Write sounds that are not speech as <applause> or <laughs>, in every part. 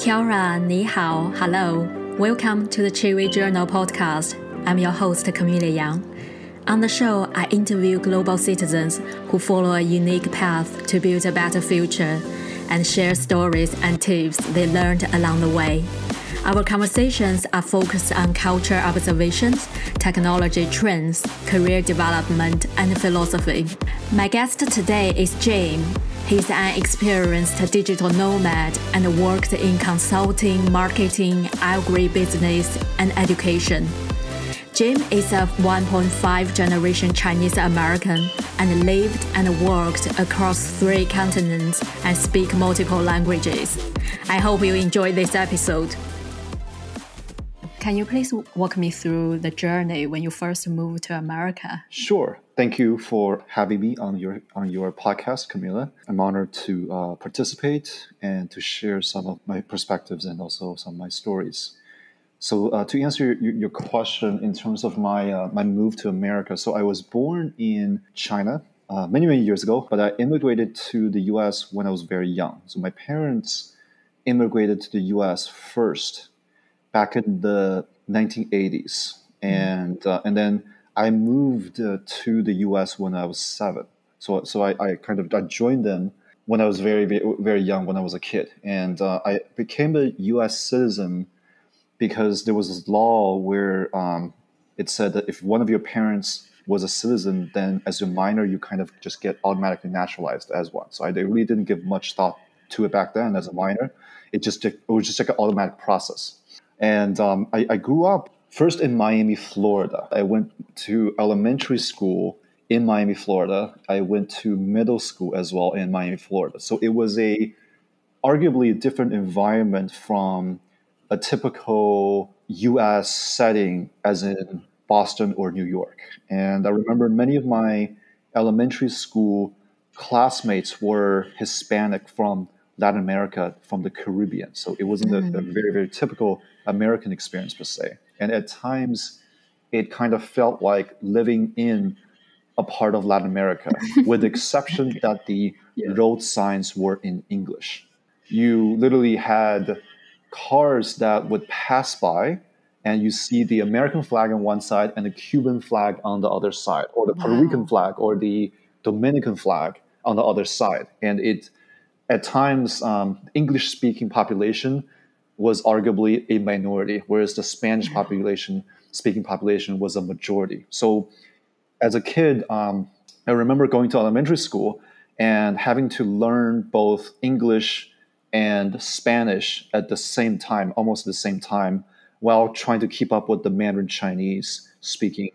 Kia ora, ni hao, hello. Welcome to the Chiwi Journal podcast. I'm your host, Camilla Yang. On the show, I interview global citizens who follow a unique path to build a better future and share stories and tips they learned along the way. Our conversations are focused on culture observations, technology trends, career development, and philosophy. My guest today is James. He's an experienced digital nomad and worked in consulting, marketing, agribusiness, and education. Jim is a 1.5 generation Chinese American and lived and worked across three continents and speak multiple languages. I hope you enjoy this episode. Can you please walk me through the journey when you first moved to America? Sure. Thank you for having me on your on your podcast, Camilla. I'm honored to uh, participate and to share some of my perspectives and also some of my stories. So, uh, to answer your, your, question in terms of my uh, my move to America, so I was born in China uh, many many years ago, but I immigrated to the U.S. when I was very young. So my parents immigrated to the U.S. first back in the 1980s, and uh, and then I moved uh, to the U.S. when I was seven. So so I, I, kind of I joined them when I was very very young when I was a kid, and uh, I became a U.S. citizen because there was this law where um, it said that if one of your parents was a citizen, then as a minor you kind of just get automatically naturalized as one. So I really didn't give much thought to it back then as a minor. It just it was just like an automatic process. And um, I, I grew up first in Miami, Florida. I went to elementary school in Miami, Florida. I went to middle school as well in Miami, Florida. So it was a arguably a different environment from a typical US setting as in Boston or New York. And I remember many of my elementary school classmates were Hispanic from Latin America, from the Caribbean. So it wasn't mm. a, a, very, very typical American experience per se. And at times, it kind of felt like living in a part of Latin America, <laughs> with the exception that the yeah. road signs were in English. You literally had cars that would pass by, and you see the American flag on one side and the Cuban flag on the other side, or the wow. Puerto Rican flag or the Dominican flag on the other side. And it, at times, um, English speaking population was arguably a minority, whereas the Spanish population speaking population was a majority. So, as a kid, um, I remember going to elementary school and having to learn both English and Spanish at the same time, almost at the same time, while trying to keep up with the Mandarin Chinese speaking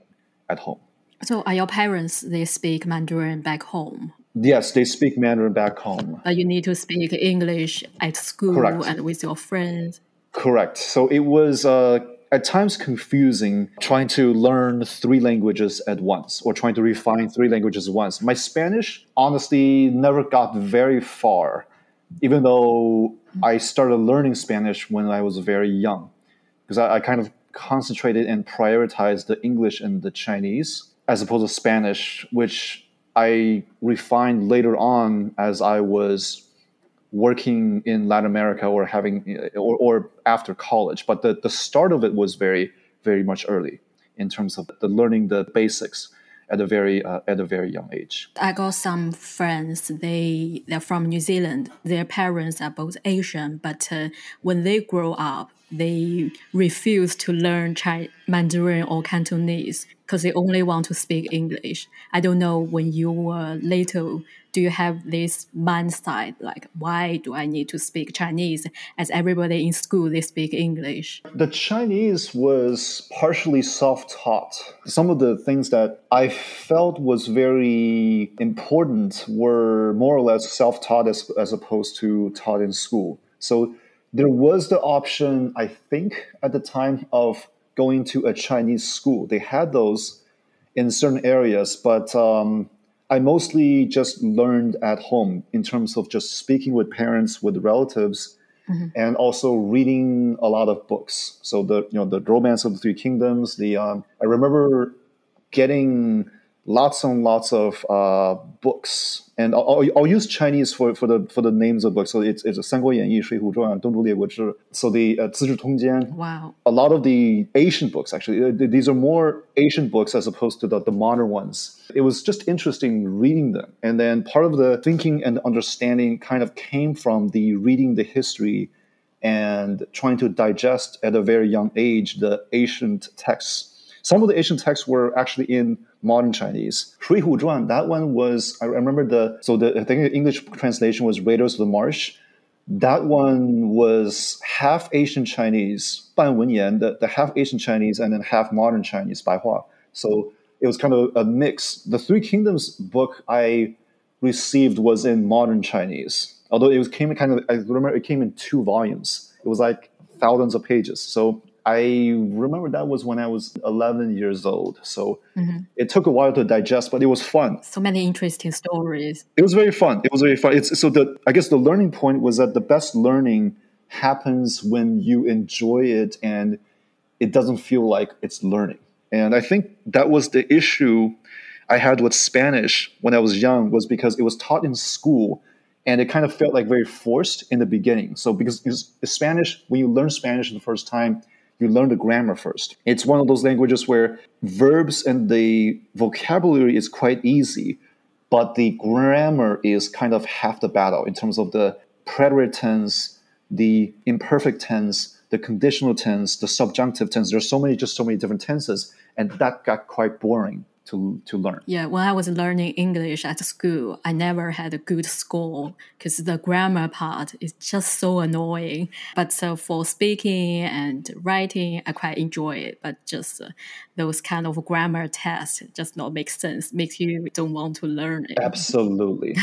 at home. So, are your parents they speak Mandarin back home? Yes, they speak Mandarin back home. But you need to speak English at school Correct. and with your friends. Correct. So it was uh, at times confusing trying to learn three languages at once or trying to refine three languages at once. My Spanish honestly never got very far, even though I started learning Spanish when I was very young, because I, I kind of concentrated and prioritized the English and the Chinese as opposed to Spanish, which I refined later on as I was working in Latin America or having or, or after college. But the, the start of it was very, very much early in terms of the learning the basics at a very uh, at a very young age. I got some friends. They they're from New Zealand. Their parents are both Asian, but uh, when they grow up, they refuse to learn Mandarin or Cantonese because they only want to speak English. I don't know when you were little, do you have this mindset like, why do I need to speak Chinese as everybody in school they speak English? The Chinese was partially self taught. Some of the things that I felt was very important were more or less self taught as, as opposed to taught in school. So there was the option, I think, at the time of going to a Chinese school. They had those in certain areas, but um, I mostly just learned at home in terms of just speaking with parents, with relatives, mm-hmm. and also reading a lot of books. So the you know the Romance of the Three Kingdoms. The um, I remember getting lots and lots of uh, books, and I'll, I'll, use Chinese for, for the for the names of books. So it's it's 三国演义、水浒传、东周列国志. So the uh, 资治通鉴. Wow. A lot of the Asian books, actually, uh, these are more Asian books as opposed to the, the modern ones. It was just interesting reading them, and then part of the thinking and understanding kind of came from the reading the history and trying to digest at a very young age the ancient texts. Some of the ancient texts were actually in modern Chinese. Shui Hu Zhuan, that one was, I remember the, so the, I think the English translation was Raiders of the Marsh. That one was half ancient Chinese, Ban Wenyan, the, the half ancient Chinese and then half modern Chinese, Bai Hua. So it was kind of a mix. The Three Kingdoms book I received was in modern Chinese, although it was, came kind of, I remember it came in two volumes. It was like thousands of pages. So I remember that was when I was 11 years old. So mm-hmm. it took a while to digest, but it was fun. So many interesting stories. It was very fun. It was very fun. It's so the I guess the learning point was that the best learning happens when you enjoy it and it doesn't feel like it's learning. And I think that was the issue I had with Spanish when I was young was because it was taught in school and it kind of felt like very forced in the beginning. So because Spanish, when you learn Spanish the first time, you learn the grammar first. It's one of those languages where verbs and the vocabulary is quite easy, but the grammar is kind of half the battle in terms of the preterite tense, the imperfect tense, the conditional tense, the subjunctive tense. There's so many, just so many different tenses, and that got quite boring to to learn. Yeah, when I was learning English at school, I never had a good score because the grammar part is just so annoying. But so for speaking and writing, I quite enjoy it. But just uh, those kind of grammar tests just not make sense. Makes you don't want to learn it. Absolutely.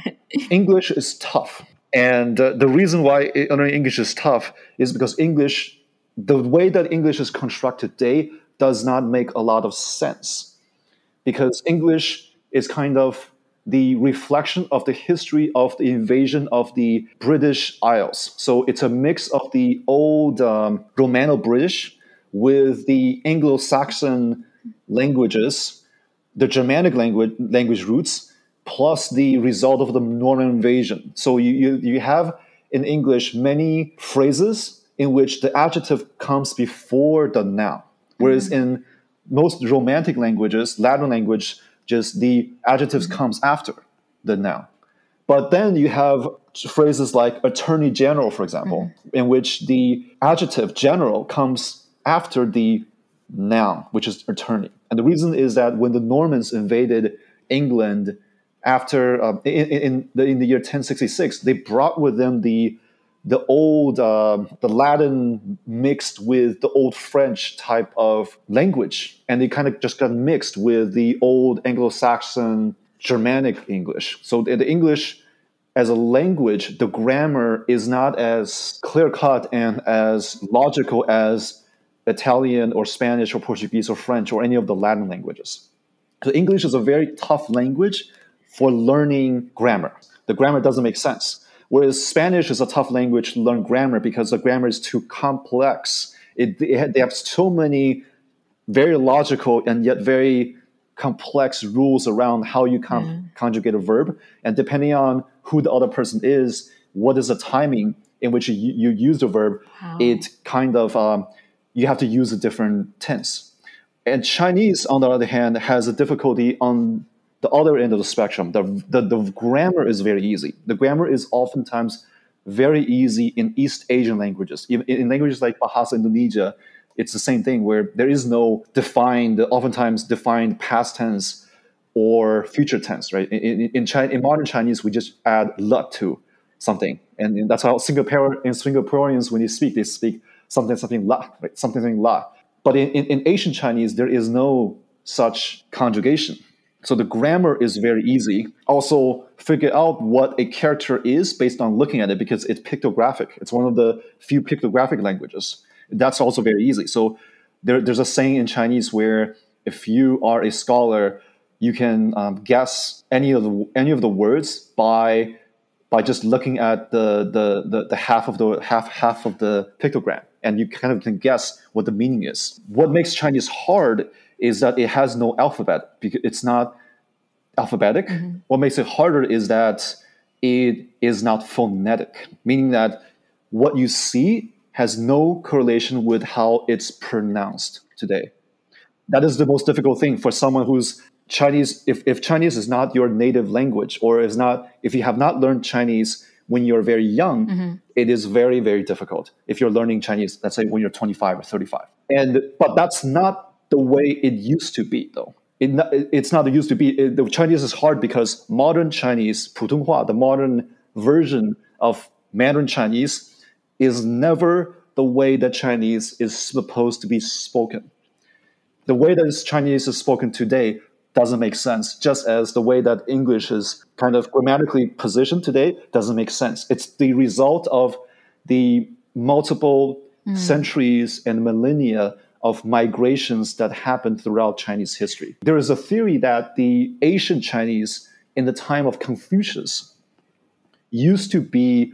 <laughs> English is tough. And uh, the reason why learning English is tough is because English, the way that English is constructed today, does not make a lot of sense because English is kind of the reflection of the history of the invasion of the British Isles. So it's a mix of the old um, Romano British with the Anglo Saxon languages, the Germanic language, language roots, plus the result of the Norman invasion. So you, you, you have in English many phrases in which the adjective comes before the noun, whereas mm-hmm. in most romantic languages, Latin language, just the adjectives mm-hmm. comes after the noun. But then you have phrases like attorney general, for example, mm-hmm. in which the adjective general comes after the noun, which is attorney. And the reason is that when the Normans invaded England after um, in, in, the, in the year 1066, they brought with them the the old uh, the Latin mixed with the old French type of language, and it kind of just got mixed with the old Anglo-Saxon Germanic English. So the English as a language, the grammar is not as clear cut and as logical as Italian or Spanish or Portuguese or French or any of the Latin languages. So English is a very tough language for learning grammar. The grammar doesn't make sense. Whereas Spanish is a tough language to learn grammar because the grammar is too complex. It, they have so many very logical and yet very complex rules around how you con- mm. conjugate a verb. And depending on who the other person is, what is the timing in which you, you use the verb, wow. it kind of, um, you have to use a different tense. And Chinese, on the other hand, has a difficulty on the other end of the spectrum, the, the, the grammar is very easy. The grammar is oftentimes very easy in East Asian languages. In, in languages like Bahasa Indonesia, it's the same thing where there is no defined, oftentimes defined past tense or future tense, right? In, in, China, in modern Chinese, we just add le to something. And that's how Singapore, in Singaporeans, when they speak, they speak something, something la, right? Something, something la. But in, in, in ancient Chinese, there is no such conjugation. So the grammar is very easy. Also, figure out what a character is based on looking at it because it's pictographic. It's one of the few pictographic languages. That's also very easy. So there, there's a saying in Chinese where if you are a scholar, you can um, guess any of the any of the words by by just looking at the, the the the half of the half half of the pictogram, and you kind of can guess what the meaning is. What makes Chinese hard is that it has no alphabet because it's not alphabetic. Mm-hmm. What makes it harder is that it is not phonetic, meaning that what you see has no correlation with how it's pronounced today. That is the most difficult thing for someone who's Chinese. If, if Chinese is not your native language, or is not, if you have not learned Chinese when you're very young, mm-hmm. it is very, very difficult. If you're learning Chinese, let's say when you're 25 or 35. And but that's not the way it used to be, though. It it's not used to be. It, the Chinese is hard because modern Chinese, Putonghua, the modern version of Mandarin Chinese, is never the way that Chinese is supposed to be spoken. The way that Chinese is spoken today doesn't make sense, just as the way that English is kind of grammatically positioned today doesn't make sense. It's the result of the multiple mm. centuries and millennia of migrations that happened throughout Chinese history. There is a theory that the ancient Chinese in the time of Confucius used to be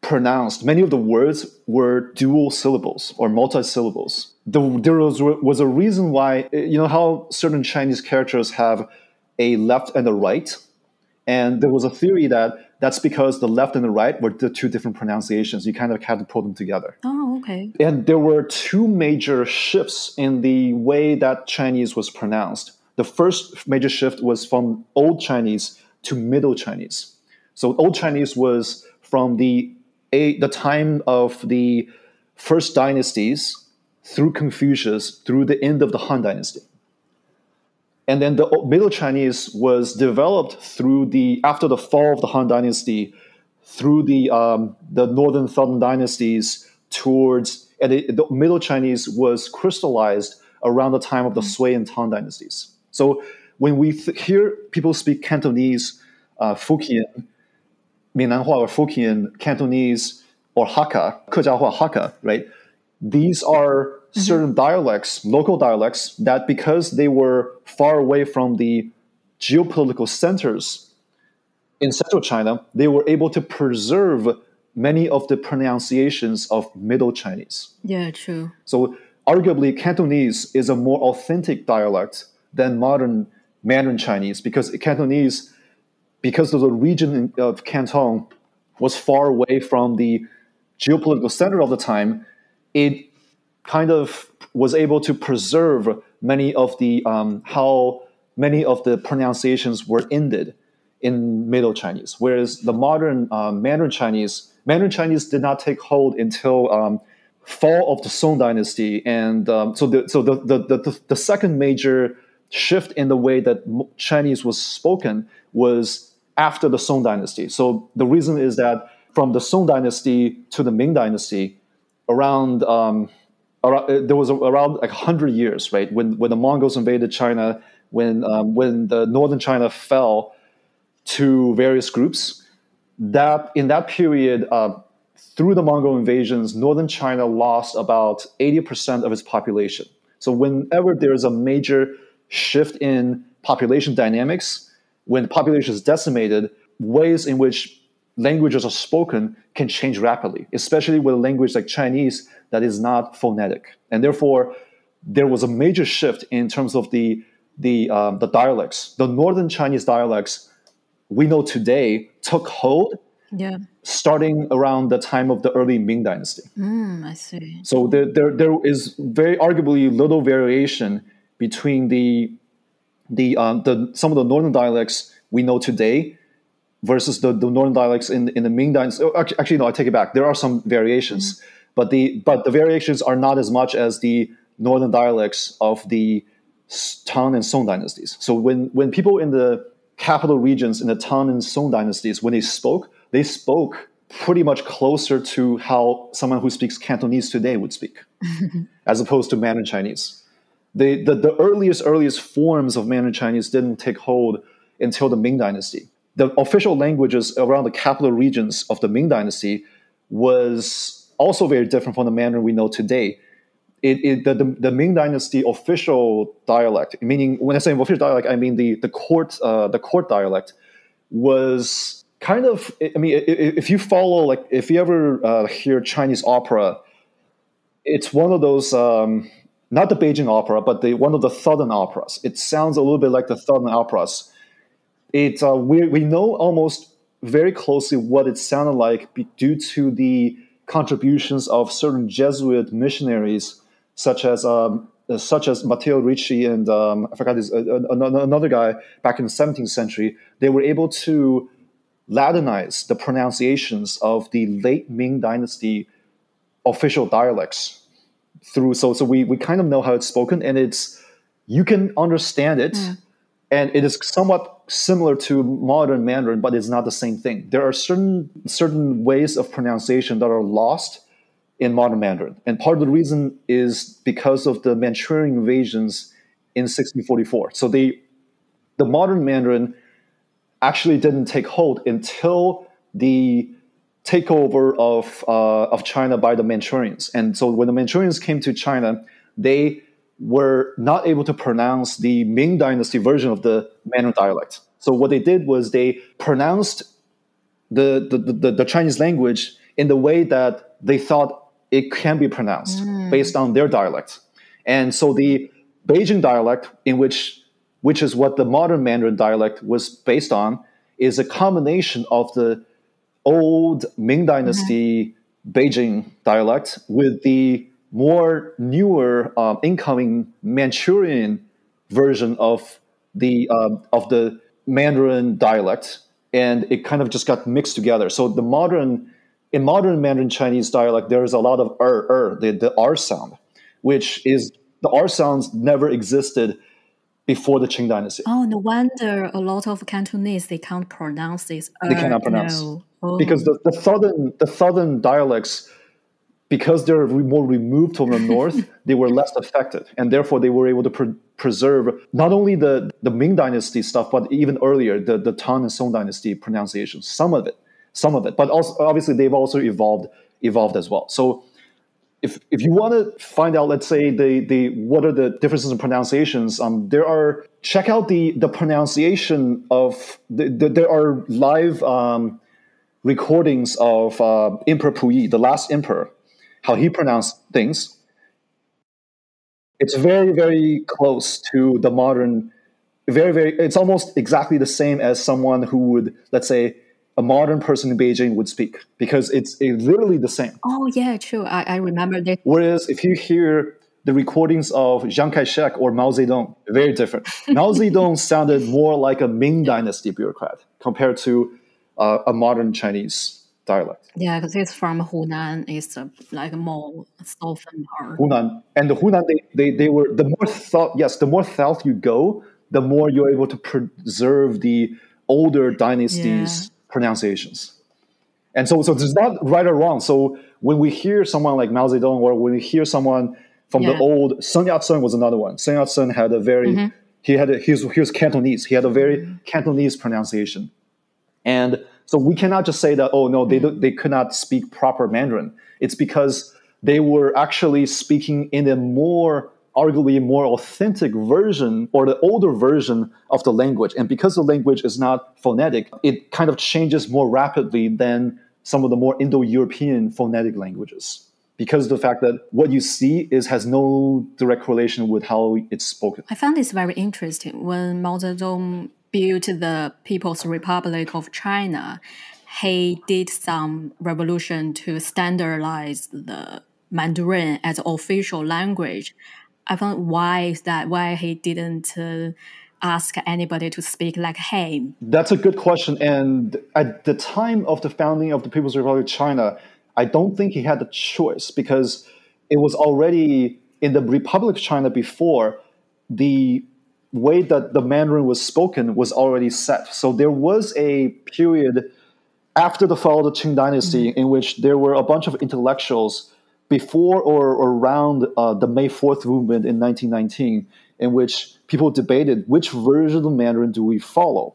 pronounced, many of the words were dual syllables or multi-syllables. The, there was, was a reason why, you know how certain Chinese characters have a left and a right? And there was a theory that that's because the left and the right were the two different pronunciations. You kind of had to put them together. Oh, okay. And there were two major shifts in the way that Chinese was pronounced. The first major shift was from Old Chinese to Middle Chinese. So Old Chinese was from the a, the time of the first dynasties through Confucius through the end of the Han Dynasty. And then the Middle Chinese was developed through the after the fall of the Han Dynasty, through the um, the Northern Southern dynasties towards and it, the Middle Chinese was crystallized around the time of the mm. Sui and Tang dynasties. So when we th- hear people speak Cantonese, uh, Fukien, Minnanhua or Fukien, Cantonese or Hakka, Kejia Hakka, right? These are Mm-hmm. certain dialects, local dialects, that because they were far away from the geopolitical centers in central China, they were able to preserve many of the pronunciations of Middle Chinese. Yeah, true. So, arguably, Cantonese is a more authentic dialect than modern Mandarin Chinese because Cantonese, because of the region of Canton, was far away from the geopolitical center of the time. It kind of was able to preserve many of the um, how many of the pronunciations were ended in Middle Chinese, whereas the modern um, Mandarin Chinese, Mandarin Chinese did not take hold until um, fall of the Song Dynasty, and um, so the so the, the the the second major shift in the way that Chinese was spoken was after the Song Dynasty. So the reason is that from the Song Dynasty to the Ming Dynasty, around um, uh, there was around like hundred years, right? When when the Mongols invaded China, when um, when the northern China fell to various groups, that in that period, uh, through the Mongol invasions, northern China lost about eighty percent of its population. So whenever there is a major shift in population dynamics, when the population is decimated, ways in which languages are spoken can change rapidly, especially with a language like Chinese that is not phonetic. And therefore, there was a major shift in terms of the the um, the dialects. The northern Chinese dialects we know today took hold Yeah. starting around the time of the early Ming Dynasty. Mm, I see. So there, there, there is very arguably little variation between the the um, the some of the northern dialects we know today versus the, the northern dialects in in the Ming Dynasty. oh, Actually, no, I take it back. There are some variations, mm-hmm. but the but the variations are not as much as the northern dialects of the Tang and Song dynasties. So when when people in the capital regions in the Tang and Song dynasties when they spoke, they spoke pretty much closer to how someone who speaks Cantonese today would speak, <laughs> as opposed to Mandarin Chinese. The, the, the earliest, earliest forms of Mandarin Chinese didn't take hold until the Ming Dynasty. The official languages around the capital regions of the Ming Dynasty was also very different from the Mandarin we know today. It, it, the, the, the Ming Dynasty official dialect, meaning when I say official dialect, I mean the, the court uh, the court dialect, was kind of. I mean, if you follow, like, if you ever uh, hear Chinese opera, it's one of those um, not the Beijing opera, but the one of the southern operas. It sounds a little bit like the southern operas. It uh, we we know almost very closely what it sounded like due to the contributions of certain Jesuit missionaries, such as um, such as Matteo Ricci and um, I forgot his, uh, another guy back in the 17th century. They were able to Latinize the pronunciations of the late Ming Dynasty official dialects through. So so we we kind of know how it's spoken, and it's you can understand it. Mm and it is somewhat similar to modern Mandarin, but it's not the same thing. There are certain certain ways of pronunciation that are lost in modern Mandarin, and part of the reason is because of the Manchurian invasions in 1644. So the the modern Mandarin actually didn't take hold until the takeover of uh, of China by the Manchurians, and so when the Manchurians came to China, they were not able to pronounce the Ming Dynasty version of the Mandarin dialect. So what they did was they pronounced the, the, the, the Chinese language in the way that they thought it can be pronounced mm. based on their dialect. And so the Beijing dialect, in which which is what the modern Mandarin dialect was based on, is a combination of the old Ming Dynasty mm-hmm. Beijing dialect with the more newer um, incoming Manchurian version of the uh, of the Mandarin dialect, and it kind of just got mixed together. So the modern in modern Mandarin Chinese dialect, there is a lot of er er the, the r sound, which is the r sounds never existed before the Qing dynasty. Oh, no wonder a lot of Cantonese they can't pronounce this. Er, they cannot pronounce no. oh. because the, the southern the southern dialects because they're more removed from the north, <laughs> they were less affected, and therefore they were able to pre- preserve not only the, the Ming Dynasty stuff, but even earlier the the Tang and Song Dynasty pronunciations. Some of it, some of it, but also obviously they've also evolved evolved as well. So. If, if you want to find out, let's say the, the what are the differences in pronunciations, um, there are check out the the pronunciation of the, the there are live um, recordings of uh, Emperor Puyi, the last emperor, how he pronounced things, it's very, very close to the modern, very, very, it's almost exactly the same as someone who would, let's say, a modern person in Beijing would speak because it's, it's literally the same. Oh, yeah, true. I, I remember that. Whereas if you hear the recordings of Chiang Kai shek or Mao Zedong, very different. <laughs> Mao Zedong sounded more like a Ming Dynasty bureaucrat compared to uh, a modern Chinese dialect. Yeah, because it's from Hunan. It's uh, like more southern part. Hunan and the Hunan, they, they they were the more south. Yes, the more south you go, the more you're able to preserve the older dynasties' yeah. pronunciations. And so, so there's not right or wrong. So when we hear someone like Mao Zedong, or when we hear someone from yeah. the old Sun Yat-sen was another one. Sun Yat-sen had a very mm-hmm. he had a, he was, he was Cantonese. He had a very mm-hmm. Cantonese pronunciation, and so we cannot just say that, oh, no, they, mm-hmm. they could not speak proper Mandarin. It's because they were actually speaking in a more, arguably more authentic version or the older version of the language. And because the language is not phonetic, it kind of changes more rapidly than some of the more Indo-European phonetic languages because the fact that what you see is has no direct correlation with how it's spoken. I found this very interesting when Mao Zedong built the People's Republic of China, he did some revolution to standardize the Mandarin as official language. I found why is that why he didn't uh, ask anybody to speak like him? That's a good question. And at the time of the founding of the People's Republic of China, I don't think he had the choice because it was already in the Republic of China before the way that the Mandarin was spoken was already set. So there was a period after the fall of the Qing Dynasty mm-hmm. in which there were a bunch of intellectuals before or, or around uh, the May 4th movement in 1919, in which people debated which version of Mandarin do we follow?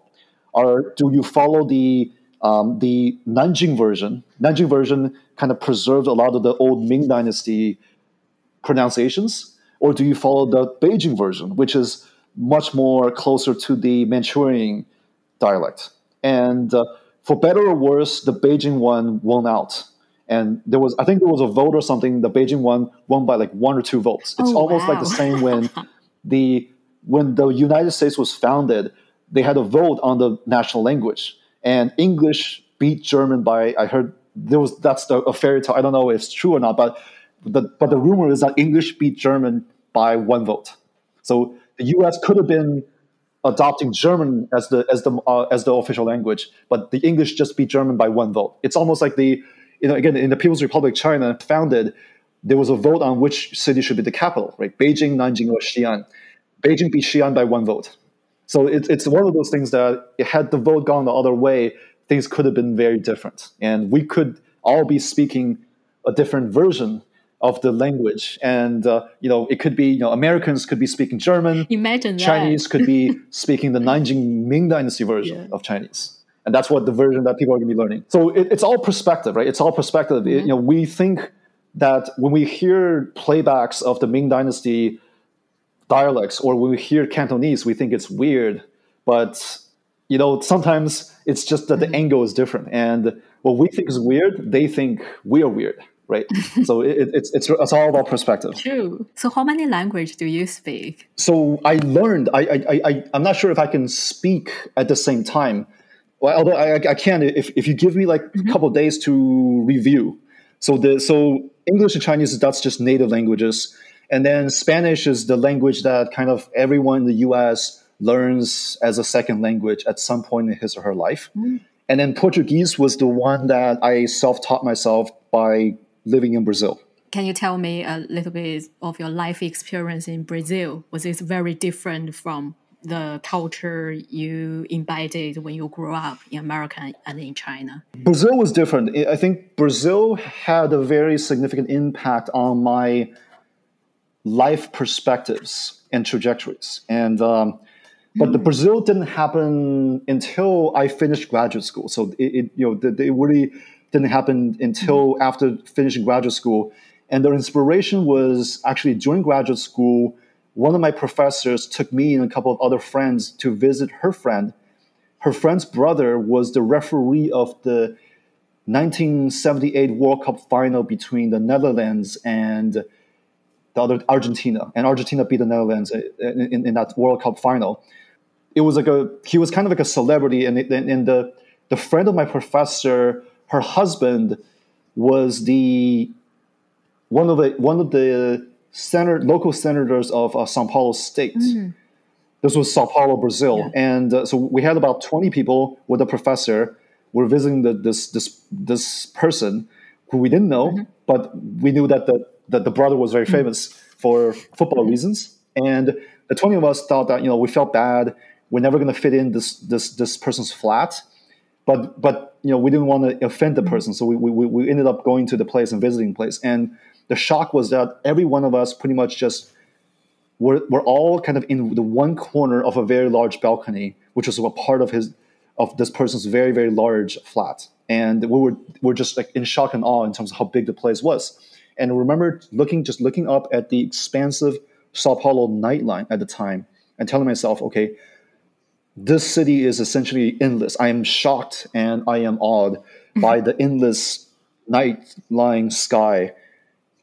Or do you follow the um, the Nanjing version? Nanjing version kind of preserved a lot of the old Ming Dynasty pronunciations, or do you follow the Beijing version, which is much more closer to the Manchurian dialect. And uh, for better or worse, the Beijing one won out. and there was I think there was a vote or something. The Beijing one won by like one or two votes. It's Oh, almost like the same when <laughs> the when the United States was founded, they had a vote on the national language, and English beat German by I heard there was that's the, a fairy tale. I don't know if it's true or not, but the but the rumor is that English beat German by one vote. So the U.S. could have been adopting German as the as the uh, as the official language, but the English just beat German by one vote. It's almost like the you know again in the People's Republic China founded, there was a vote on which city should be the capital, right? Beijing, Nanjing, or Xi'an. Beijing beat Xi'an by one vote. So it, it's one of those things that had the vote gone the other way, things could have been very different, and we could all be speaking a different version of the language. And uh, you know, it could be you know Americans could be speaking German, Imagine that. Chinese could be <laughs> speaking the Nanjing Ming Dynasty version Yeah. of Chinese. And that's what the version that people are going to be learning. So it, it's all perspective, right? It's all perspective. It- you know, we think that when we hear playbacks of the Ming Dynasty dialects or when we hear Cantonese, we think it's weird. But you know, sometimes it's just that the angle is different. And what we think is weird, they think we are weird, right? <laughs> so it, it- it's, it's, it's all about perspective. True. So, how many language do you speak? so I learned. I, I, I, I'm not sure if I can speak at the same time. Well, although I, I can, if, if you give me like a mm-hmm. couple of days to review. So the so English and Chinese that's just native languages, and then Spanish is the language that kind of everyone in the U.S. learns as a second language at some point in his or her life. Mm. And then Portuguese was the one that I self-taught myself by living in Brazil. Can you tell me a little bit of your life experience in Brazil? Was it very different from the culture you imbibed when you grew up in America and in China? Brazil was different. I think Brazil had a very significant impact on my life perspectives and trajectories. And um, but the Brazil didn't happen until I finished graduate school. So it, it you know the, it really didn't happen until mm-hmm. after finishing graduate school. And the inspiration was actually during graduate school. One of my professors took me and a couple of other friends to visit her friend her friend's brother was the referee of the 1978 World Cup final between the Netherlands and the other Argentina, and Argentina beat the Netherlands uh, in, in, in that World Cup final. It was like a he was kind of like a celebrity, and, and, and the the friend of my professor, her husband, was the one of the one of the senator, local senators of uh, São Paulo State. This was Sao Paulo, Brazil, and uh, so we had about twenty people with a professor. We're visiting the, this this this person who we didn't know, but we knew that the that the brother was very famous for football reasons. And the twenty of us thought that you know we felt bad. We're never going to fit in this this this person's flat, but but you know we didn't want to offend the mm-hmm. person, so we, we we ended up going to the place and visiting place. And the shock was that every one of us pretty much just we're, we're all kind of in the one corner of a very large balcony, which was a part of his of this person's very very large flat, and we were we're just like in shock and awe in terms of how big the place was. And I remember looking just looking up at the expansive Sao Paulo nightline at the time and telling myself, okay, this city is essentially endless. I am shocked and I am awed by the endless nightline sky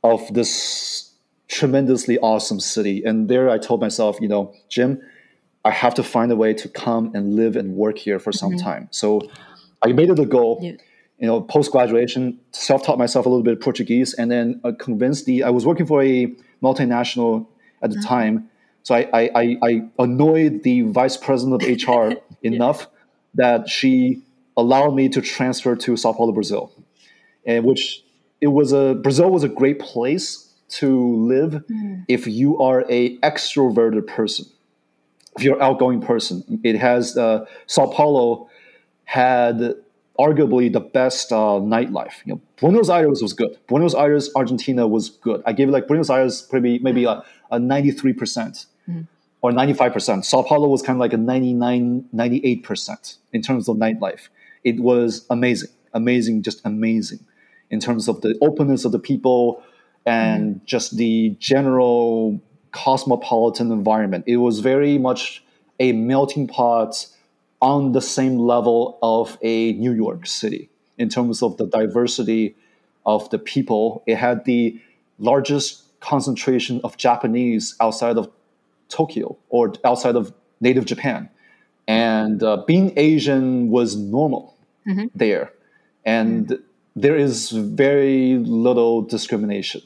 of this tremendously awesome city. And there I told myself, you know, Jim, I have to find a way to come and live and work here for some time. So I made it a goal. Yeah. You know, post graduation, self taught myself a little bit of Portuguese, and then uh, convinced the. I was working for a multinational at the time, so I, I, I, I annoyed the vice president of HR <laughs> enough that she allowed me to transfer to Sao Paulo, Brazil, and which it was a Brazil was a great place to live if you are a extroverted person, if you're an outgoing person. It has uh, Sao Paulo had arguably the best uh, nightlife. You know, Buenos Aires was good. Buenos Aires, Argentina was good. I gave it like Buenos Aires maybe maybe mm. a, a 93 percent mm. or 95 percent. Sao Paulo was kind of like a 99, 98 percent in terms of nightlife. It was amazing, amazing, just amazing in terms of the openness of the people and mm. just the general cosmopolitan environment. It was very much a melting pot on the same level of a New York City in terms of the diversity of the people. It had the largest concentration of Japanese outside of Tokyo or outside of native Japan. And uh, being Asian was normal Mm-hmm. there. And there is very little discrimination.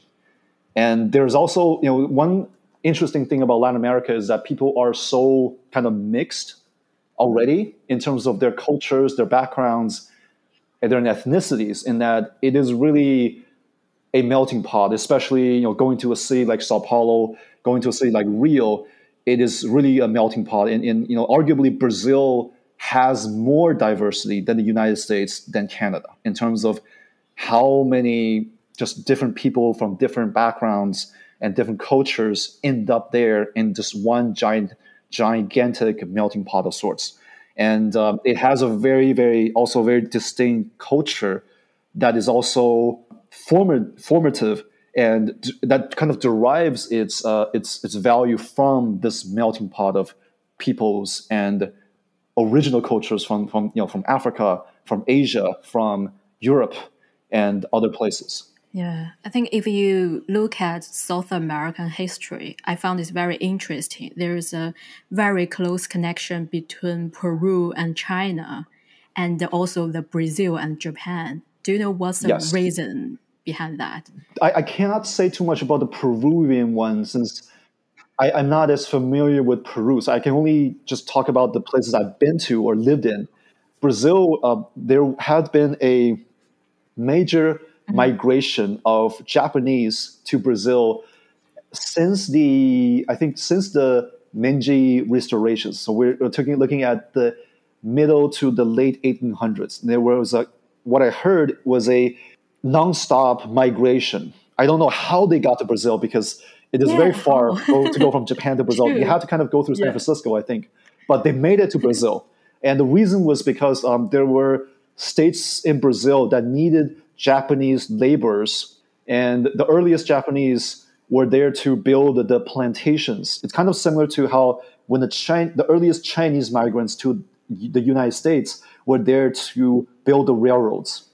And there's also, you know, one interesting thing about Latin America is that people are so kind of mixed already in terms of their cultures, their backgrounds, and their ethnicities, in that it is really a melting pot, especially you know going to a city like Sao Paulo, going to a city like Rio, it is really a melting pot. And, and you know, arguably Brazil has more diversity than the United States than Canada in terms of how many just different people from different backgrounds and different cultures end up there in just one giant, gigantic melting pot of sorts. And um, it has a very, very, also very distinct culture that is also form- formative and d- that kind of derives its, uh, its, its value from this melting pot of peoples and original cultures from, from, you know, from Africa, from Asia, from Europe, and other places. Yeah, I think if you look at South American history, I found it very interesting. There is a very close connection between Peru and China, and also the Brazil and Japan. Do you know what's the Yes. reason behind that? I, I cannot say too much about the Peruvian one since I, I'm not as familiar with Peru. So I can only just talk about the places I've been to or lived in. Brazil, uh, there had been a major migration of Japanese to Brazil since the I think since the Meiji restorations. So we're, we're taking, looking at the middle to the late 1800s. There was a what I heard was a nonstop migration. I don't know how they got to Brazil because it is very far to go from <laughs> Japan to Brazil. True. You had to kind of go through San Yeah. Francisco, I think, but they made it to Brazil. And the reason was because um, there were states in Brazil that needed Japanese laborers, and the earliest Japanese were there to build the plantations. It's kind of similar to how when the Chin- the earliest Chinese migrants to the United States were there to build the railroads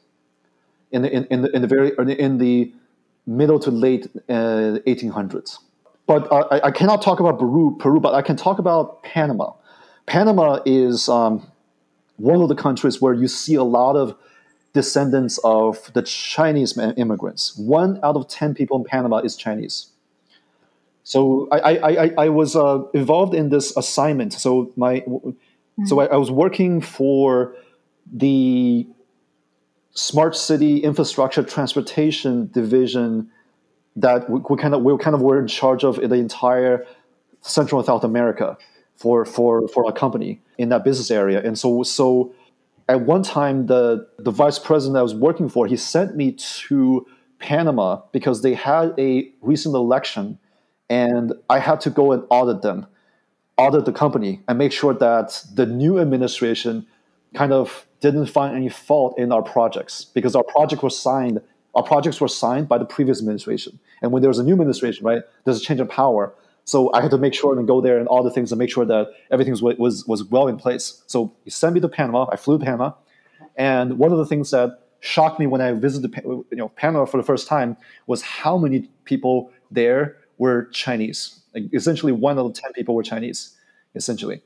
in the in, in the in the very in the middle to late uh, 1800s. But uh, I, I cannot talk about Peru, Peru, but I can talk about Panama. Panama is um, one of the countries where you see a lot of descendants of the Chinese immigrants. One out of ten people in Panama is Chinese. So I, I, I, I was uh, involved in this assignment. So my so I, I was working for the smart city infrastructure transportation division that we, we kind of we kind of were in charge of the entire Central and South America for for for a company in that business area. And so so at one time the the vice president I was working for he sent me to Panama because they had a recent election and I had to go and audit them audit the company and make sure that the new administration kind of didn't find any fault in our projects because our project was signed our projects were signed by the previous administration. And when there was a new administration right there's a change of power so i had to make sure and go there and all the things and make sure that everything was, was, was well in place so he sent me to panama i flew to panama and one of the things that shocked me when i visited you know, panama for the first time was how many people there were chinese like essentially one out of 10 people were chinese essentially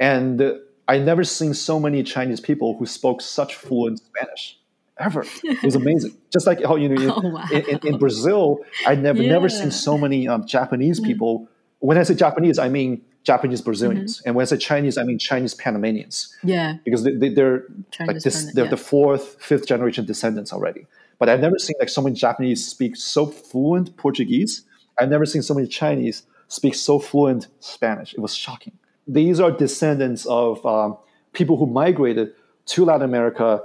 and I never seen so many Chinese people who spoke such fluent Spanish ever. It was amazing. <laughs> Just like how you know in, Oh, wow. in, in, in Brazil, I never never seen so many um, Japanese people. When I say Japanese, I mean Japanese Brazilians, Mm-hmm. and when I say Chinese, I mean Chinese Panamanians Yeah, because they, they, they're like this. They're yeah. the fourth, fifth generation descendants already. But I've never seen like so many Japanese speak so fluent Portuguese. I've never seen so many Chinese speak so fluent Spanish. It was shocking. These are descendants of um, people who migrated to Latin America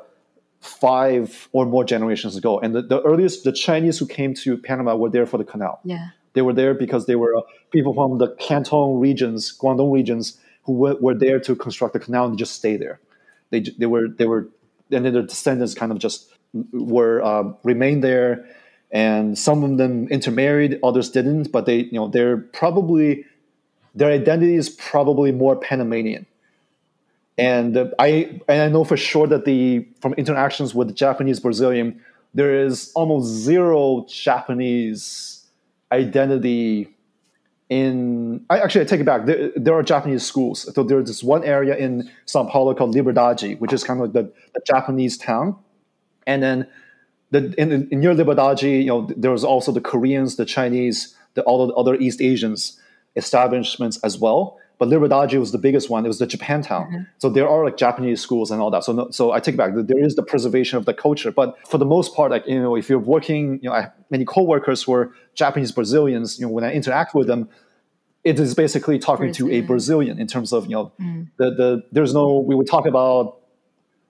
five or more generations ago. And the, the earliest, the Chinese who came to Panama were there for the canal. yeah, They were there because they were uh, people from the Canton regions, Guangdong regions, who were, were there to construct the canal and just stay there. They, they were they were and then their descendants kind of just were um, remained there, and some of them intermarried, others didn't. But they you know they're probably their identity is probably more Panamanian. And uh, I and I know for sure that the from interactions with the Japanese Brazilian, there is almost zero Japanese identity in I actually I take it back. There, there, are Japanese schools. So there's this one area in Sao Paulo called Liberdade, which is kind of like the, the Japanese town. And then the in, in near Liberdade, you know, there was also the Koreans, the Chinese, the all the other East Asians establishments as well. But Liberdade was the biggest one. It was the Japantown. Mm-hmm. So there are like Japanese schools and all that. So no, so I take it back. There is the preservation of the culture. But for the most part, like you know, if you're working, you know, I have many coworkers who are Japanese Brazilians. You know, when I interact with them, it is basically talking Brazilian. to a Brazilian in terms of you know mm. the the there's no we would talk about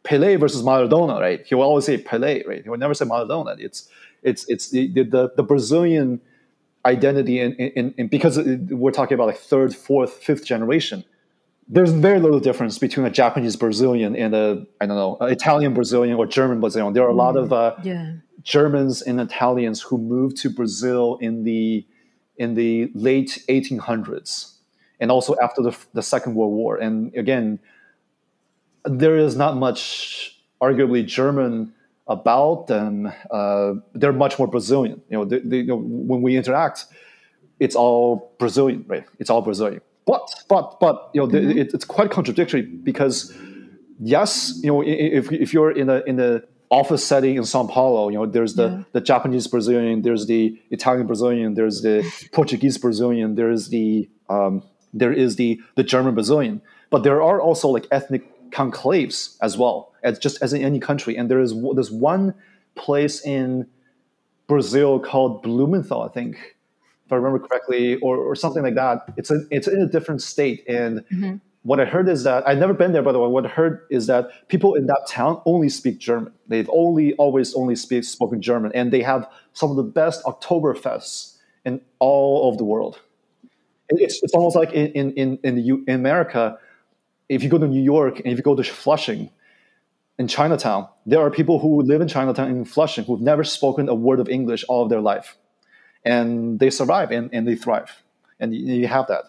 Pele versus Maradona, right? He will always say Pele, right? He will never say Maradona. It's it's it's the the, the Brazilian identity and in, in, in, because we're talking about like third, fourth, fifth generation. There's very little difference between a Japanese Brazilian and a I don't know Italian Brazilian or German Brazilian. There are a lot of uh, yeah. Germans and Italians who moved to Brazil in the in the late 1800s and also after the, the Second World War. And again, there is not much arguably German about them. Uh, they're much more Brazilian. You know, they, they, you know, when we interact, it's all Brazilian, right? It's all Brazilian. But but but you know, mm-hmm. the, it, it's quite contradictory because yes, you know, if if you're in a in the office setting in Sao Paulo, you know, there's the, yeah. the Japanese Brazilian, there's the Italian Brazilian, there's the <laughs> Portuguese Brazilian, there's the um, there is the the German Brazilian, but there are also like ethnic conclaves as well as just as in any country. And there is there's one place in Brazil called Blumenthal, I think, if I remember correctly, or, or something like that. It's a, it's in a different state. And mm-hmm. what I heard is that I've never been there, by the way. What I heard is that people in that town only speak German. They've only always only speak spoken German, and they have some of the best Oktoberfests in all of the world. It's, it's almost like in in in, in, the U, in America if you go to New York and if you go to Flushing in Chinatown, there are people who live in Chinatown in Flushing who've never spoken a word of English all of their life. And they survive and, and they thrive. And you have that.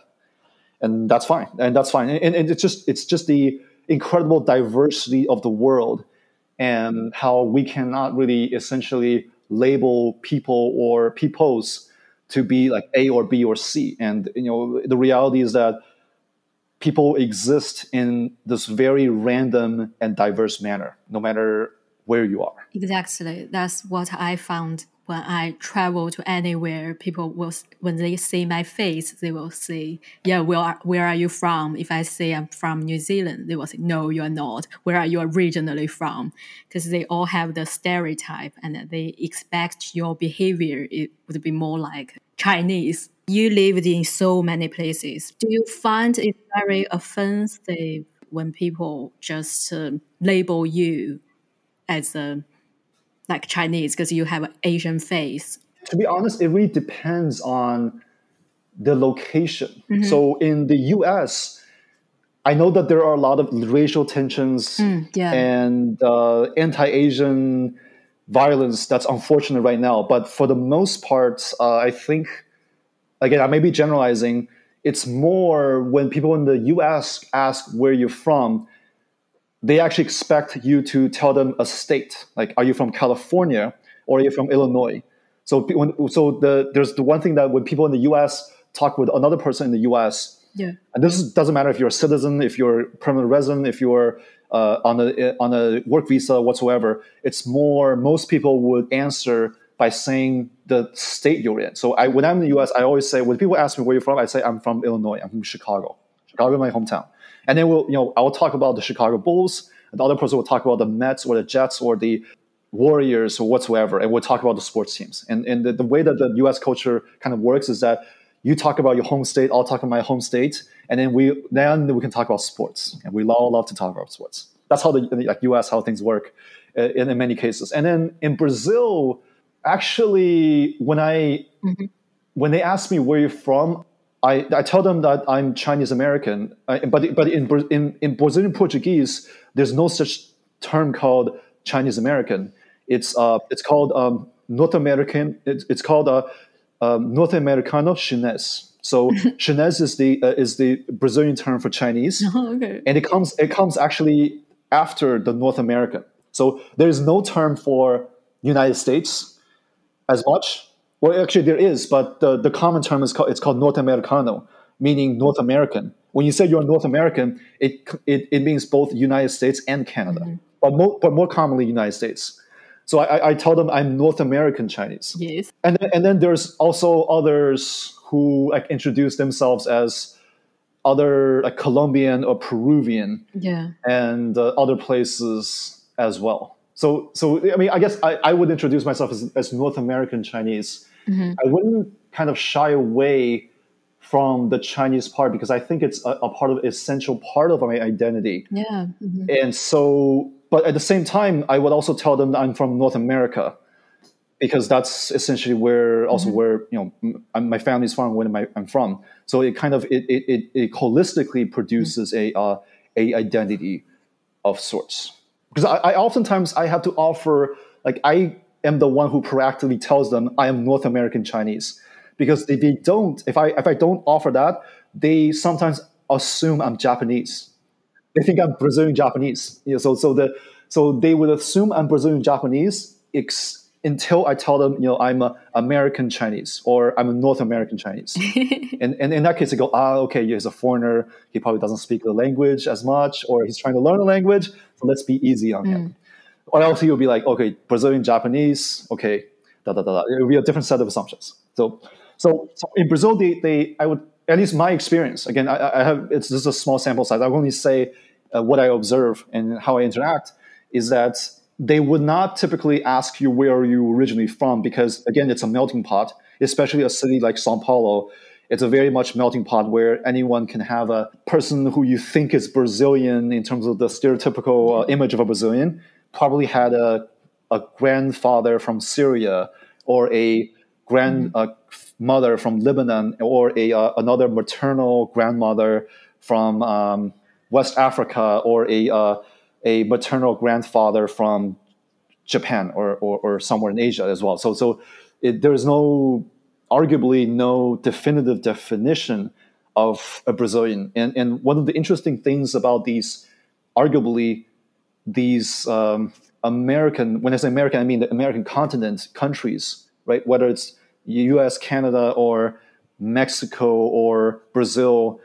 And that's fine. And that's fine. And, and it's just it's just the incredible diversity of the world and how we cannot really essentially label people or peoples to be like A or B or C. And you know, the reality is that people exist in this very random and diverse manner, no matter where you are. Exactly. That's what I found when I travel to anywhere. People will, when they see my face, they will say, "Yeah, where are, where are you from?" If I say I'm from New Zealand, they will say, "No, you are not. Where are you originally from?" Because they all have the stereotype, and they expect your behavior it would be more like Chinese you lived in so many places. Do you find it very offensive when people just uh, label you as a like Chinese because you have an Asian face? To be honest, it really depends on the location. Mm-hmm. So in the U.S. I know that there are a lot of racial tensions mm, yeah. and uh, anti-Asian violence that's unfortunate right now. But for the most part, uh, I think again, I may be generalizing. It's more when people in the US ask where you're from, they actually expect you to tell them a state. Like, are you from California or are you from Illinois? So, when, so the, there's the one thing that when people in the US talk with another person in the US, yeah. and this doesn't matter if you're a citizen, if you're permanent resident, if you're uh, on a on a work visa whatsoever. It's more most people would answer by saying the state you're in. So I, when I'm in the U.S., I always say when people ask me where you're from, I say I'm from Illinois. I'm from Chicago. Chicago is my hometown. And then we'll, you know, I will talk about the Chicago Bulls. And the other person will talk about the Mets or the Jets or the Warriors or whatsoever, and we'll talk about the sports teams. And and the, the way that the U.S. culture kind of works is that you talk about your home state, I'll talk about my home state, and then we then we can talk about sports. And we all love to talk about sports. That's how the like U.S. how things work uh, in, in many cases. And then in Brazil actually when i mm-hmm. when they ask me where you're from I, I tell them that I'm Chinese American, uh, but but in, in in Brazilian Portuguese, there's no such term called Chinese American. It's uh it's called um, North American. It's, it's called uh, um, North Americano Chinês. So <laughs> Chinês is the uh, is the Brazilian term for Chinese, oh, <laughs> okay. and it comes it comes actually after the North American. So there is no term for United States as much. Well, actually, there is, but the, the common term is called it's called North Americano, meaning North American. When you say you're North American, it it, it means both United States and Canada, Mm-hmm. but more but more commonly United States. So I, I tell them I'm North American Chinese, Yes. and then, and then there's also others who like introduce themselves as other like Colombian or Peruvian Yeah. and uh, other places as well. So, so I mean, I guess I, I would introduce myself as, as North American Chinese. Mhm. I wouldn't kind of shy away from the Chinese part because I think it's a, a part of essential part of my identity. Yeah. Mhm. And so, but at the same time, I would also tell them that I'm from North America because that's essentially where also where you know m- my family's from, where I'm from. So it kind of it it, it, it holistically produces a uh, a identity of sorts. Because I, I oftentimes I have to offer like I am the one who proactively tells them I am North American Chinese because if they don't if I if I don't offer that they sometimes assume I'm Japanese they think I'm Brazilian Japanese. You know, so so the so they would assume I'm Brazilian Japanese ex, until I tell them, you know, I'm a American Chinese or I'm a North American Chinese. <laughs> and, and in that case, they go, ah, okay, he's a foreigner. He probably doesn't speak the language as much, or he's trying to learn the language. So let's be easy on him. Or else you'll be like, okay, Brazilian Japanese, okay, da da da da. It will be a different set of assumptions. So so, so in Brazil, they, they I would at least my experience. Again, I, I have it's just a small sample size. I only say uh, what I observe and how I interact is that they would not typically ask you where are you originally from because again, it's a melting pot. Especially a city like São Paulo, it's a very much melting pot where anyone can have a person who you think is Brazilian in terms of the stereotypical uh, image of a Brazilian probably had a a grandfather from Syria or a grandmother from Lebanon or a uh, another maternal grandmother from um, West Africa or a uh, a maternal grandfather from Japan or, or, or somewhere in Asia as well. So so it, there's no arguably no definitive definition of a Brazilian. And and one of the interesting things about these arguably these um, American when I say American I mean the American continent countries right whether it's U.S. Canada or Mexico or Brazil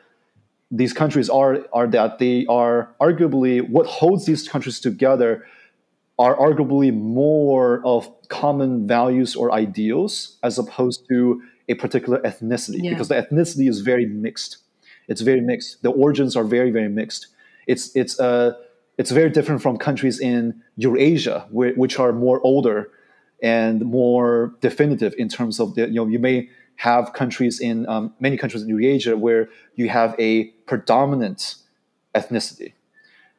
these countries are are that they are arguably what holds these countries together are arguably more of common values or ideals as opposed to a particular ethnicity Yeah. because the ethnicity is very mixed it's very mixed the origins are very very mixed it's it's uh it's very different from countries in Eurasia whi- which are more older and more definitive in terms of the you know you may have countries in um, many countries in Eurasia where you have a predominant ethnicity,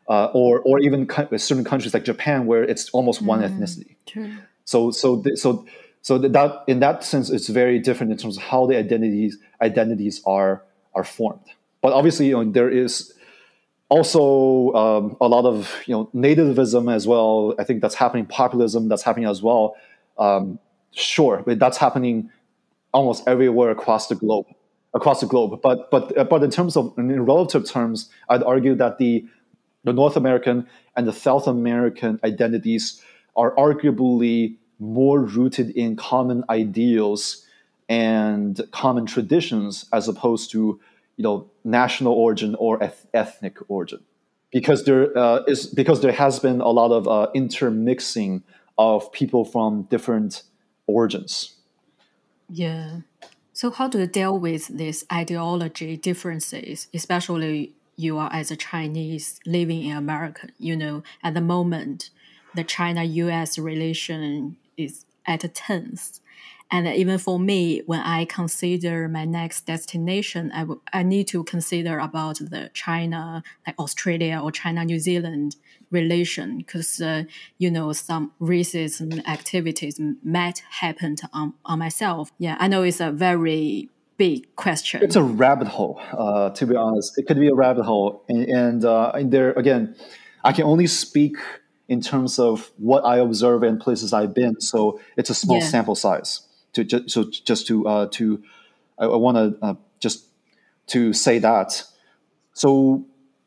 uh, or or even co- certain countries like Japan where it's almost one ethnicity. True. So so th- so so that- that in that sense it's very different in terms of how the identities identities are are formed. But obviously, you know, there is also um, a lot of you know nativism as well. I think that's happening. Populism that's happening as well. Um, sure, but that's happening almost everywhere across the globe. Across the globe, but but but in terms of in relative terms, I'd argue that the the North American and the South American identities are arguably more rooted in common ideals and common traditions as opposed to you know national origin or eth- ethnic origin because there uh, is because there has been a lot of uh, intermixing of people from different origins Yeah. So how do you deal with these ideology differences, especially you are as a Chinese living in America? You know, at the moment, the China-U.S. relation is at a tense. And even for me, when I consider my next destination, I w- I need to consider about the China, like Australia or China New Zealand relation, because uh, you know some racism activities might happen on on myself. Yeah, I know it's a very big question. it's a rabbit hole uh, to be honest it could be a rabbit hole and, and, uh, and there again i can only speak in terms of what i observe and places i've been so it's a small Yeah. sample size to so just to uh, to i, I want to uh, just to say that so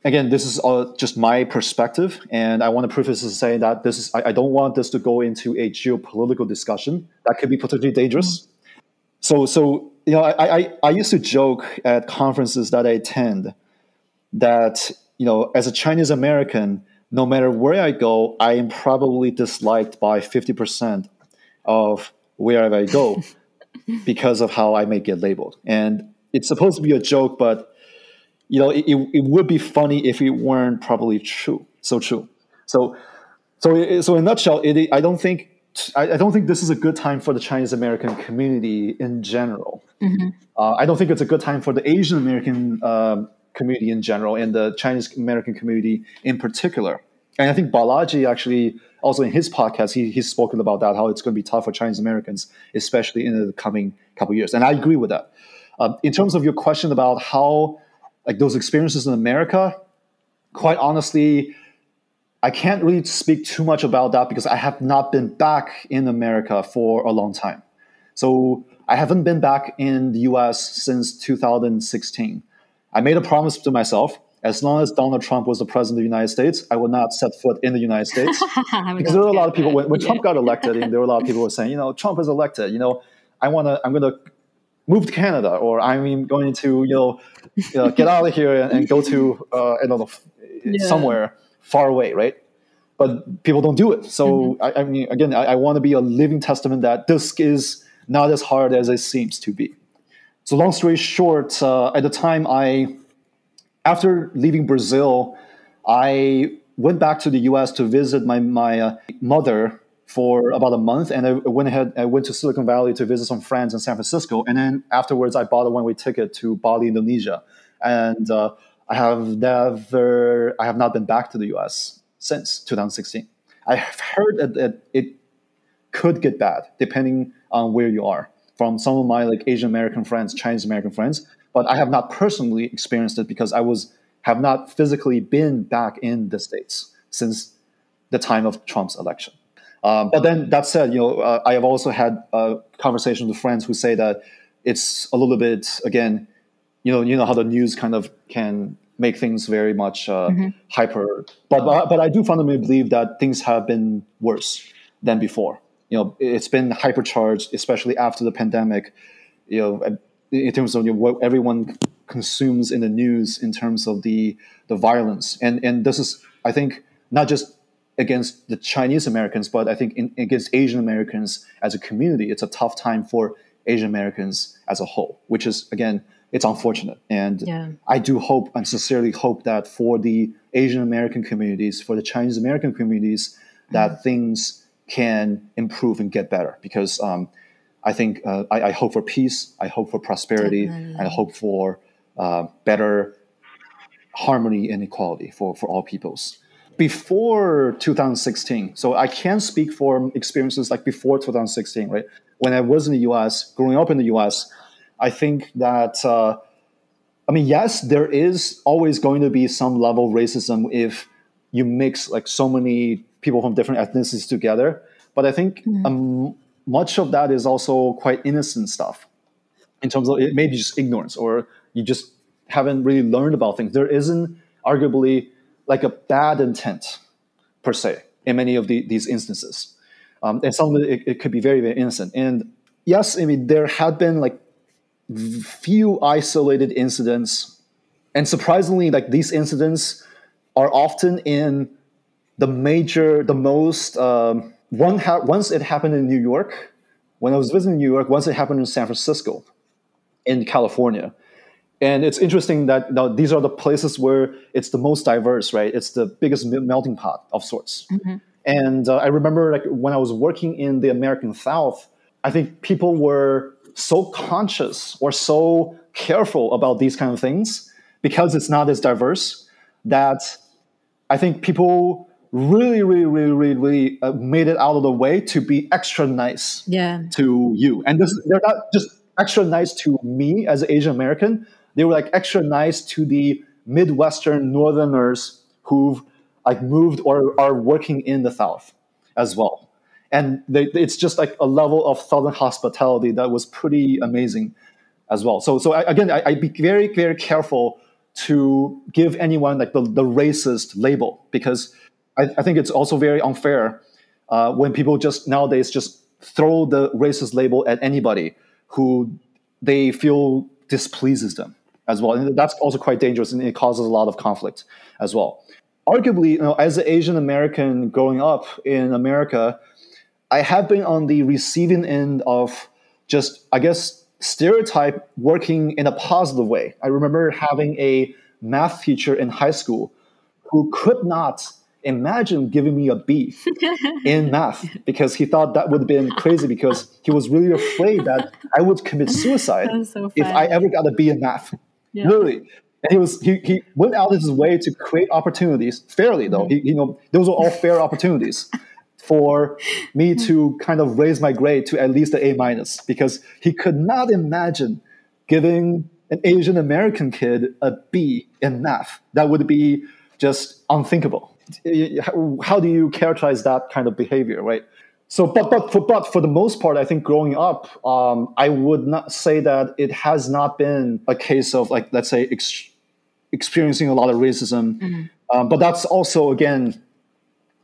again, this is uh, just my perspective, and I want to preface this saying that this is I, I, don't want this to go into a geopolitical discussion that could be potentially dangerous. So, so you know, I, I I used to joke at conferences that I attend that you know, as a Chinese American, no matter where I go, I am probably disliked by fifty percent of wherever I go <laughs> because of how I may get labeled, and it's supposed to be a joke, but you know, it, it, would be funny if it weren't probably true. So true. So, so, so in a nutshell, it, I don't think I, I, don't think this is a good time for the Chinese American community in general. Mm-hmm. Uh, I don't think it's a good time for the Asian American um, community in general and the Chinese American community in particular. And I think Balaji actually also in his podcast he, he's spoken about that how it's going to be tough for Chinese Americans, especially in the coming couple years. And I agree with that. Uh, in terms of your question about how like those experiences in America, quite honestly, I can't really speak too much about that because I have not been back in America for a long time. So I haven't been back in the US since 2016. I made a promise to myself as long as Donald Trump was the president of the United States, I would not set foot in the United States. <laughs> because there were a lot of people when, when Trump got elected, and there were a lot of people who were saying, you know, Trump is elected, you know, I want to, I'm going to move to Canada, or I'm going to you know uh, get out of here and, and go to uh, I don't know yeah. somewhere far away, right? But people don't do it. So mm-hmm. I, I, mean, again, I, I want to be a living testament that this is not as hard as it seems to be. So long story short, uh, at the time I, after leaving Brazil, I went back to the U.S. to visit my my uh, mother for about a month, and I went ahead. I went to Silicon Valley to visit some friends in San Francisco, and then afterwards, I bought a one-way ticket to Bali, Indonesia, and uh, I have never, I have not been back to the U.S. since 2016. I have heard that, that it could get bad depending on where you are. From some of my like Asian American friends, Chinese American friends, but I have not personally experienced it because I was have not physically been back in the states since the time of Trump's election. Um, but then that said, you know, uh, I have also had uh, conversations with friends who say that it's a little bit again, you know, you know how the news kind of can make things very much uh, mm-hmm. hyper. But, but but I do fundamentally believe that things have been worse than before. You know, it's been hypercharged, especially after the pandemic. You know, in terms of you know, what everyone consumes in the news in terms of the the violence, and and this is I think not just against the Chinese Americans, but I think in, against Asian Americans as a community, it's a tough time for Asian Americans as a whole, which is again, it's unfortunate. And yeah. I do hope and sincerely hope that for the Asian American communities, for the Chinese American communities, that mm things can improve and get better. Because um, I think uh, I, I, hope for peace, I hope for prosperity, Definitely. and I hope for uh, better harmony and equality for, for all peoples before 2016. So I can't speak for experiences like before 2016, right? When I was in the US, growing up in the US, I think that, uh, I mean, yes, there is always going to be some level of racism if you mix like so many people from different ethnicities together. But I think mm-hmm. um, much of that is also quite innocent stuff in terms of it may be just ignorance or you just haven't really learned about things. There isn't arguably like a bad intent per se in many of the, these instances. Um, and some of it, it, could be very, very innocent. And yes, I mean, there had been like few isolated incidents. And surprisingly, like these incidents are often in the major, the most, um, one ha- once it happened in New York, when I was visiting New York, once it happened in San Francisco, in California. And it's interesting that now these are the places where it's the most diverse right? It's the biggest melting pot of sorts. Mm-hmm. and uh, i remember like when i was working in the american south i think people were so conscious or so careful about these kind of things because it's not as diverse that i think people really really really really, really uh, made it out of the way to be extra nice yeah. to you and this, they're not just extra nice to me as an asian american they were like extra nice to the Midwestern Northerners who've like moved or are working in the South as well. And they, it's just like a level of Southern hospitality that was pretty amazing as well. So, so I, again, I, would be very, very careful to give anyone like the, the racist label because I, I think it's also very unfair uh, when people just nowadays just throw the racist label at anybody who they feel displeases them as well. And that's also quite dangerous and it causes a lot of conflict as well. Arguably, you know, as an Asian American growing up in America, I have been on the receiving end of just, I guess, stereotype working in a positive way. I remember having a math teacher in high school who could not imagine giving me a B <laughs> in math because he thought that would have been crazy because he was really afraid that I would commit suicide so if I ever got a B in math. Yeah. Really. And he was he, he went out of his way to create opportunities fairly though. Mm-hmm. He, you know, those were all fair opportunities for me to kind of raise my grade to at least an A minus because he could not imagine giving an Asian American kid a B in math. That would be just unthinkable. How do you characterize that kind of behavior, right? So, but but for but for the most part, I think growing up, um, I would not say that it has not been a case of like let's say ex- experiencing a lot of racism. Mm-hmm. Um, but that's also again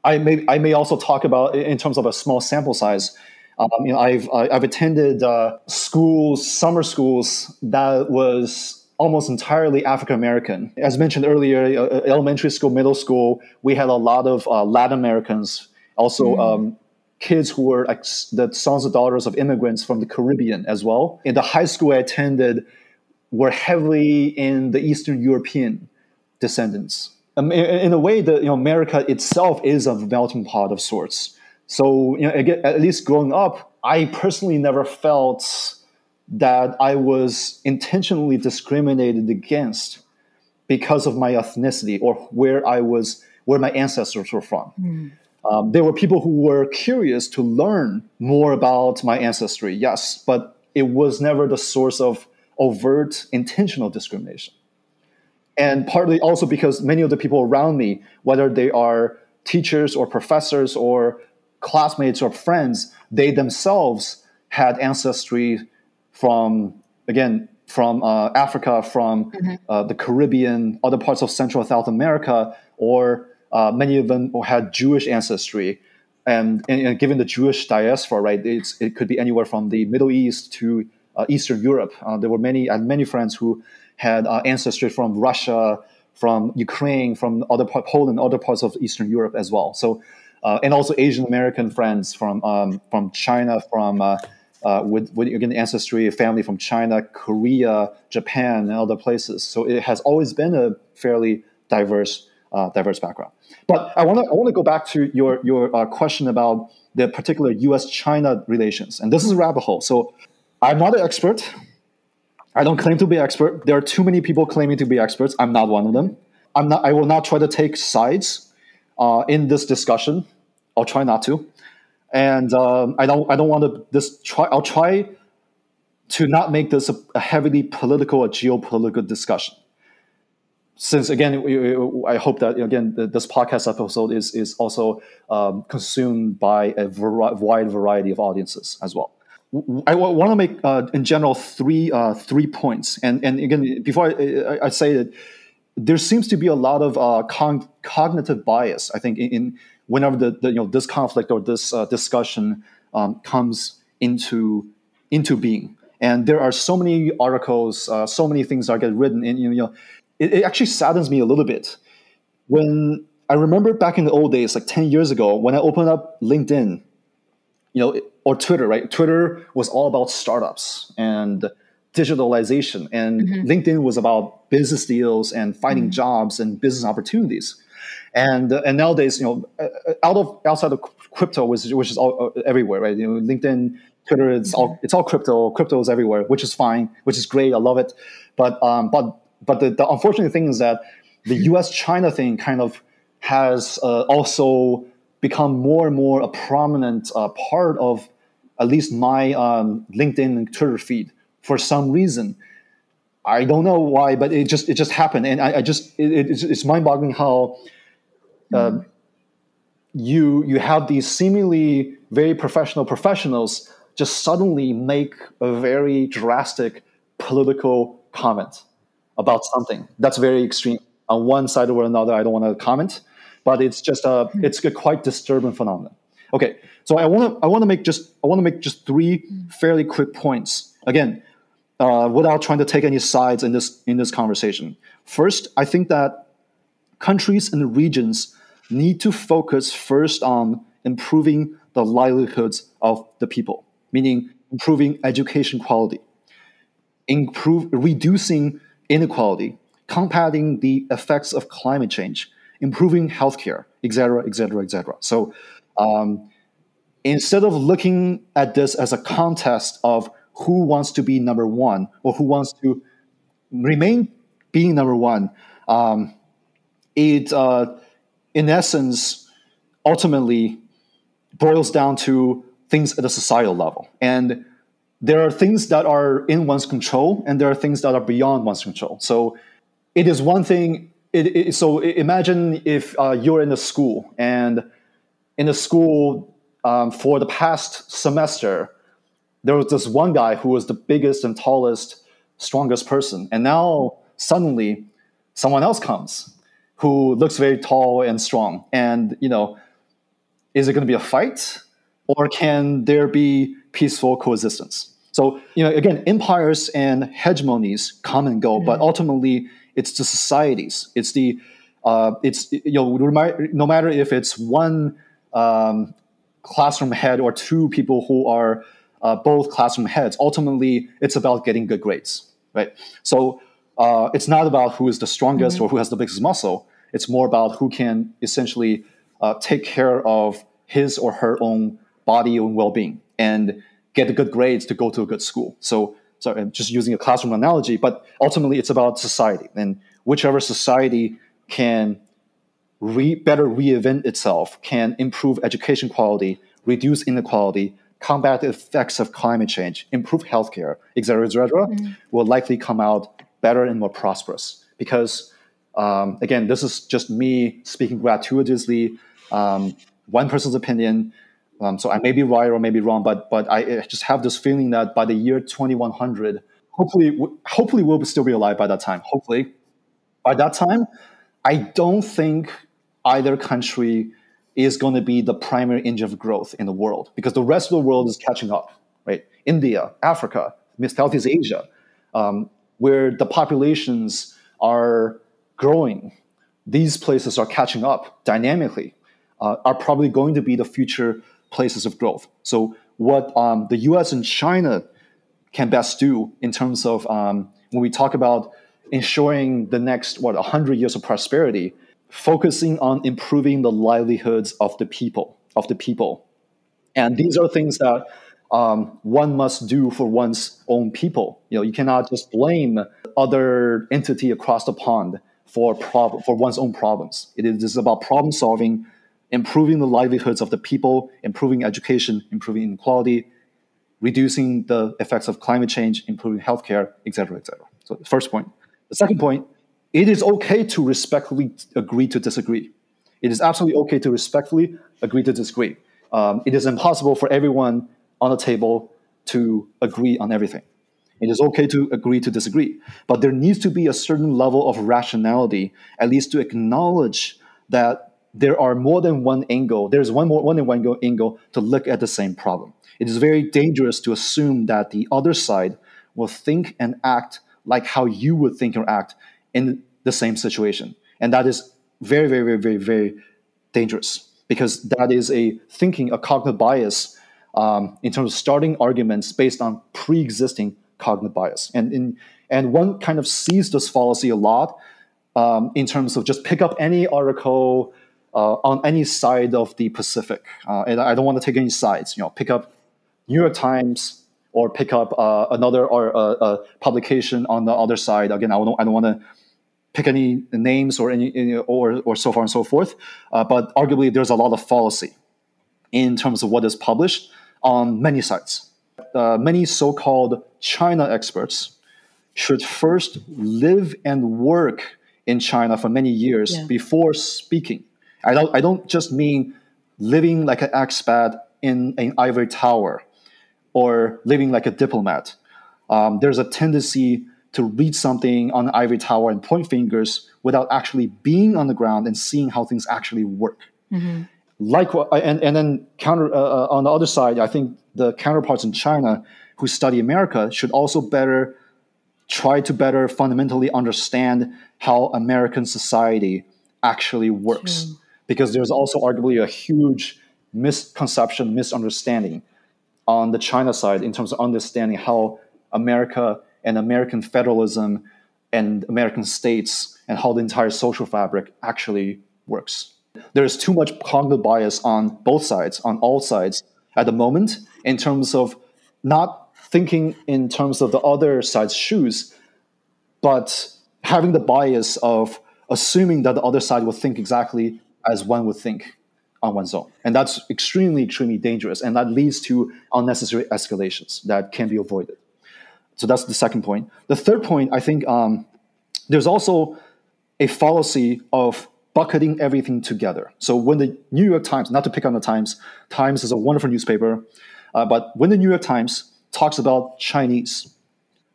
I may I may also talk about in terms of a small sample size. Um, you know, I've I've attended uh, schools, summer schools that was almost entirely African American. As mentioned earlier, uh, uh, elementary school, middle school, we had a lot of uh, Latin Americans, also mm. um, kids who were like the sons and daughters of immigrants from the Caribbean as well. In the high school I attended, were heavily in the Eastern European descendants um, in a way that you know America itself is a melting pot of sorts. So you know, again, at least growing up, I personally never felt that I was intentionally discriminated against because of my ethnicity or where I was, where my ancestors were from. Mm. Um, there were people who were curious to learn more about my ancestry, yes, but it was never the source of overt intentional discrimination and partly also because many of the people around me, whether they are teachers or professors or classmates or friends, they themselves had ancestry from again from uh, Africa, from mm-hmm. uh, the Caribbean, other parts of Central and South America, or uh, many of them had Jewish ancestry. And, and, and, given the Jewish diaspora, right, it could be anywhere from the Middle East to uh, Eastern Europe. Uh, there were many, I had many friends who had uh, ancestry from Russia, from Ukraine, from other part, Poland, other parts of Eastern Europe as well. So, uh, and also Asian American friends from um, from China, from uh, with, with again ancestry family from China, Korea, Japan, and other places. So it has always been a fairly diverse uh, diverse background. But I want to I want to go back to your your uh, question about the particular U.S. China relations, and this is a rabbit hole. So I'm not an expert. I don't claim to be expert. There are too many people claiming to be experts. I'm not one of them. I'm not. I will not try to take sides uh, in this discussion. I'll try not to, and um, I don't. I don't want to. This try. I'll try to not make this a, a heavily political or geopolitical discussion. Since again, I hope that again this podcast episode is is also um, consumed by a wide variety of audiences as well. I want to make, uh, in general, three uh, three points. And and again, before I, I, say that, there seems to be a lot of uh, con- cognitive bias. I think in, in whenever the, the, you know this conflict or this uh, discussion um, comes into into being, and there are so many articles, uh, so many things that get written, and you know, it, it actually saddens me a little bit when I remember back in the old days, like ten years ago, when I opened up LinkedIn you know, or Twitter, right? Twitter was all about startups and digitalization, and mm-hmm. LinkedIn was about business deals and finding mm-hmm. jobs and business opportunities. And uh, and nowadays, you know, uh, uh, out of outside of crypto, which, which is all, uh, everywhere, right? You know, LinkedIn, Twitter, it's mm-hmm. all it's all crypto. Crypto is everywhere, which is fine, which is great. I love it. But um, but but the, the unfortunate thing is that the U.S. China thing kind of has uh, also become more and more a prominent uh, part of at least my um, LinkedIn and Twitter feed for some reason. I don't know why, but it just it just happened, and I, I just it, it's, it's mind boggling how uh, you you have these seemingly very professional professionals just suddenly make a very drastic political comment about something. That's very extreme. On one side or another, I don't want to comment, but it's just a mm-hmm. it's a quite disturbing phenomenon. Okay, so I want to I want to make just I want to make just three mm. fairly quick points. Again, uh, without trying to take any sides in this in this conversation. First, I think that countries and regions need to focus first on improving the livelihoods of the people, meaning improving education quality, improve reducing inequality, combating the effects of climate change, improving healthcare, etc., etc., etc. So, um, instead of looking at this as a contest of who wants to be number one or who wants to remain being number one, um, it uh, in essence ultimately boils down to things at a societal level. And there are things that are in one's control, and there are things that are beyond one's control. So it is one thing. It, it, so imagine if uh, you're in a school, and in the school um, for the past semester, there was this one guy who was the biggest and tallest, strongest person. And now suddenly someone else comes who looks very tall and strong. And, you know, is it going to be a fight or can there be peaceful coexistence? So, you know, again, empires and hegemonies come and go, mm-hmm. but ultimately it's the societies. It's the, uh, it's, you know, no matter if it's one um, classroom head or two people who are uh, both classroom heads. Ultimately, it's about getting good grades, right? So uh, it's not about who is the strongest mm-hmm. or who has the biggest muscle. It's more about who can essentially uh, take care of his or her own body and well-being and get the good grades to go to a good school. So, sorry, I'm just using a classroom analogy, but ultimately, it's about society and whichever society can re- better reinvent itself, can improve education quality, reduce inequality, combat the effects of climate change, improve healthcare, etc., etc., mm-hmm. will likely come out better and more prosperous. Because um, again, this is just me speaking gratuitously, um, one person's opinion. Um, so I may be right or may be wrong, but but I just have this feeling that by the year 2100, hopefully, hopefully we'll still be alive by that time. Hopefully, by that time, I don't think either country is going to be the primary engine of growth in the world because the rest of the world is catching up, right? India, Africa, Southeast Asia, um, where the populations are growing, these places are catching up dynamically, uh, are probably going to be the future places of growth. So, what um, the US and China can best do in terms of um, when we talk about ensuring the next, what, 100 years of prosperity, focusing on improving the livelihoods of the people of the people and these are things that um, one must do for one's own people you know you cannot just blame other entity across the pond for problem for one's own problems it is about problem solving improving the livelihoods of the people improving education improving inequality reducing the effects of climate change improving healthcare etc etc so the first point the second point it is okay to respectfully agree to disagree. It is absolutely okay to respectfully agree to disagree. Um, it is impossible for everyone on the table to agree on everything. It is okay to agree to disagree, but there needs to be a certain level of rationality, at least to acknowledge that there are more than one angle. There's one more one than one angle to look at the same problem. It is very dangerous to assume that the other side will think and act like how you would think or act in the same situation. And that is very, very, very, very, very dangerous because that is a thinking, a cognitive bias um, in terms of starting arguments based on pre existing cognitive bias. And, in, and one kind of sees this fallacy a lot um, in terms of just pick up any article uh, on any side of the Pacific. Uh, and I don't want to take any sides. You know, pick up New York Times or pick up uh, another or uh, uh, publication on the other side. Again, I don't, I don't want to pick any names or any or or so far and so forth. Uh, but arguably, there's a lot of fallacy in terms of what is published on many sites. Uh, many so-called China experts should first live and work in China for many years yeah. before speaking. I don't. I don't just mean living like an expat in an ivory tower or living like a diplomat. Um, there's a tendency to read something on the ivory tower and point fingers without actually being on the ground and seeing how things actually work. Mm-hmm. Like, and, and then counter uh, uh, on the other side, I think the counterparts in China who study America should also better try to better fundamentally understand how American society actually works. Because there's also arguably a huge misconception, misunderstanding on the China side in terms of understanding how America and American federalism and American states and how the entire social fabric actually works. There is too much cognitive bias on both sides, on all sides at the moment, in terms of not thinking in terms of the other side's shoes, but having the bias of assuming that the other side will think exactly as one would think on one's own. And that's extremely, extremely dangerous. And that leads to unnecessary escalations that can be avoided. So that's the second point. The third point, I think um, there's also a fallacy of bucketing everything together. So when the New York Times, not to pick on the Times, Times is a wonderful newspaper, uh, but when the New York Times talks about Chinese,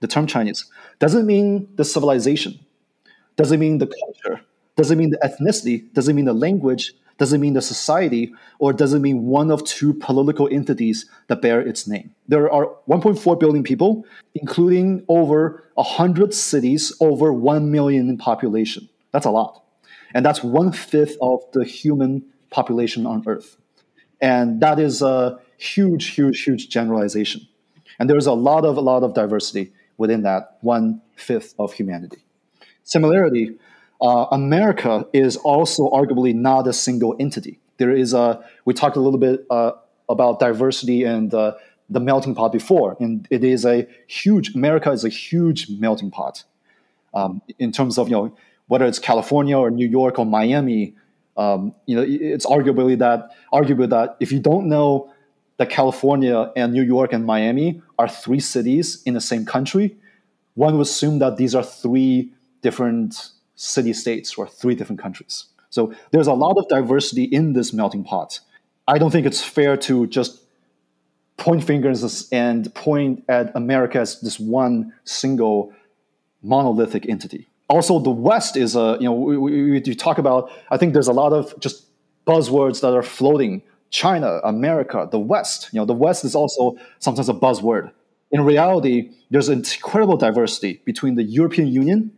the term Chinese, doesn't mean the civilization, doesn't mean the culture, doesn't mean the ethnicity, doesn't mean the language, doesn't mean the society, or does it mean one of two political entities that bear its name? There are 1.4 billion people, including over 100 cities, over 1 million in population. That's a lot. And that's one fifth of the human population on Earth. And that is a huge, huge, huge generalization. And there's a lot of a lot of diversity within that one fifth of humanity. Similarly, uh, America is also arguably not a single entity. There is a, we talked a little bit uh, about diversity and uh, the melting pot before, and it is a huge, America is a huge melting pot um, in terms of, you know, whether it's California or New York or Miami, um, you know, it's arguably that, arguably that if you don't know that California and New York and Miami are three cities in the same country, one would assume that these are three different city states or three different countries. So there's a lot of diversity in this melting pot. I don't think it's fair to just point fingers and point at America as this one single monolithic entity. Also, the West is a, you know, we, we, we talk about, I think there's a lot of just buzzwords that are floating. China, America, the West. You know, the West is also sometimes a buzzword. In reality, there's incredible diversity between the European Union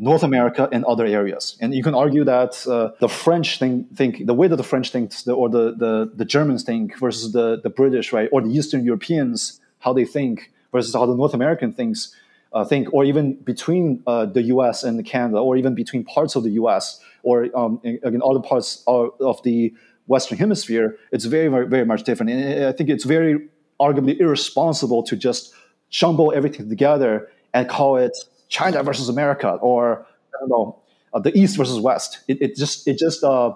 North America and other areas. And you can argue that uh, the French think, think, the way that the French think, or the, the, the Germans think versus the, the British, right, or the Eastern Europeans, how they think versus how the North American thinks, uh, think, or even between uh, the U.S. and Canada, or even between parts of the U.S. or um, in, in other parts of, of the Western Hemisphere, it's very, very, very much different. And I think it's very arguably irresponsible to just jumble everything together and call it China versus America or I don't know uh, the East versus West. It, it just it just uh,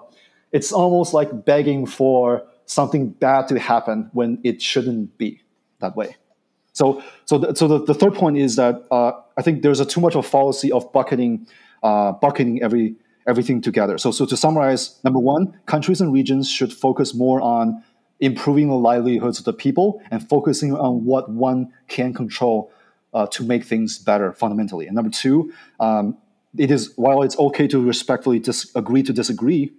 it's almost like begging for something bad to happen when it shouldn't be that way. So so the, so the, the third point is that uh, I think there's a too much of a fallacy of bucketing uh, bucketing every everything together. So so to summarize, number one, countries and regions should focus more on improving the livelihoods of the people and focusing on what one can control uh, to make things better fundamentally. And number two, um, it is while it's okay to respectfully disagree to disagree,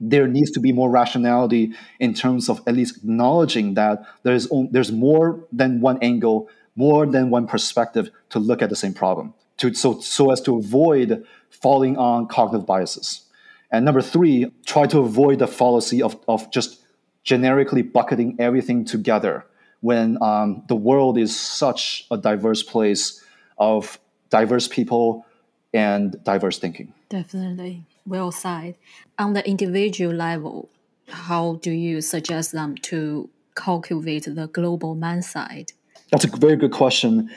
there needs to be more rationality in terms of at least acknowledging that there's there's more than one angle, more than one perspective to look at the same problem. To, so so as to avoid falling on cognitive biases. And number three, try to avoid the fallacy of, of just generically bucketing everything together when um, the world is such a diverse place of diverse people and diverse thinking. Definitely. Well said. On the individual level, how do you suggest them to cultivate the global mindset? That's a very good question.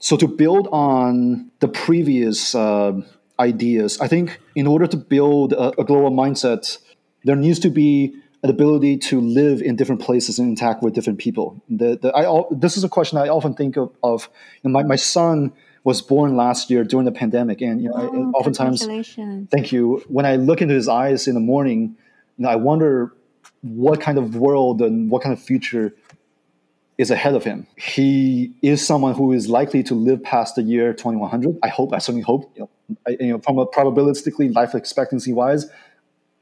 So, to build on the previous uh, ideas, I think in order to build a, a global mindset, there needs to be an ability to live in different places and interact with different people. The, the, I, this is a question I often think of. of you know, my, my son was born last year during the pandemic, and you know, oh, I, oftentimes, thank you. When I look into his eyes in the morning, you know, I wonder what kind of world and what kind of future is ahead of him. He is someone who is likely to live past the year 2100. I hope, I certainly hope, you know, I, you know from a probabilistically life expectancy wise,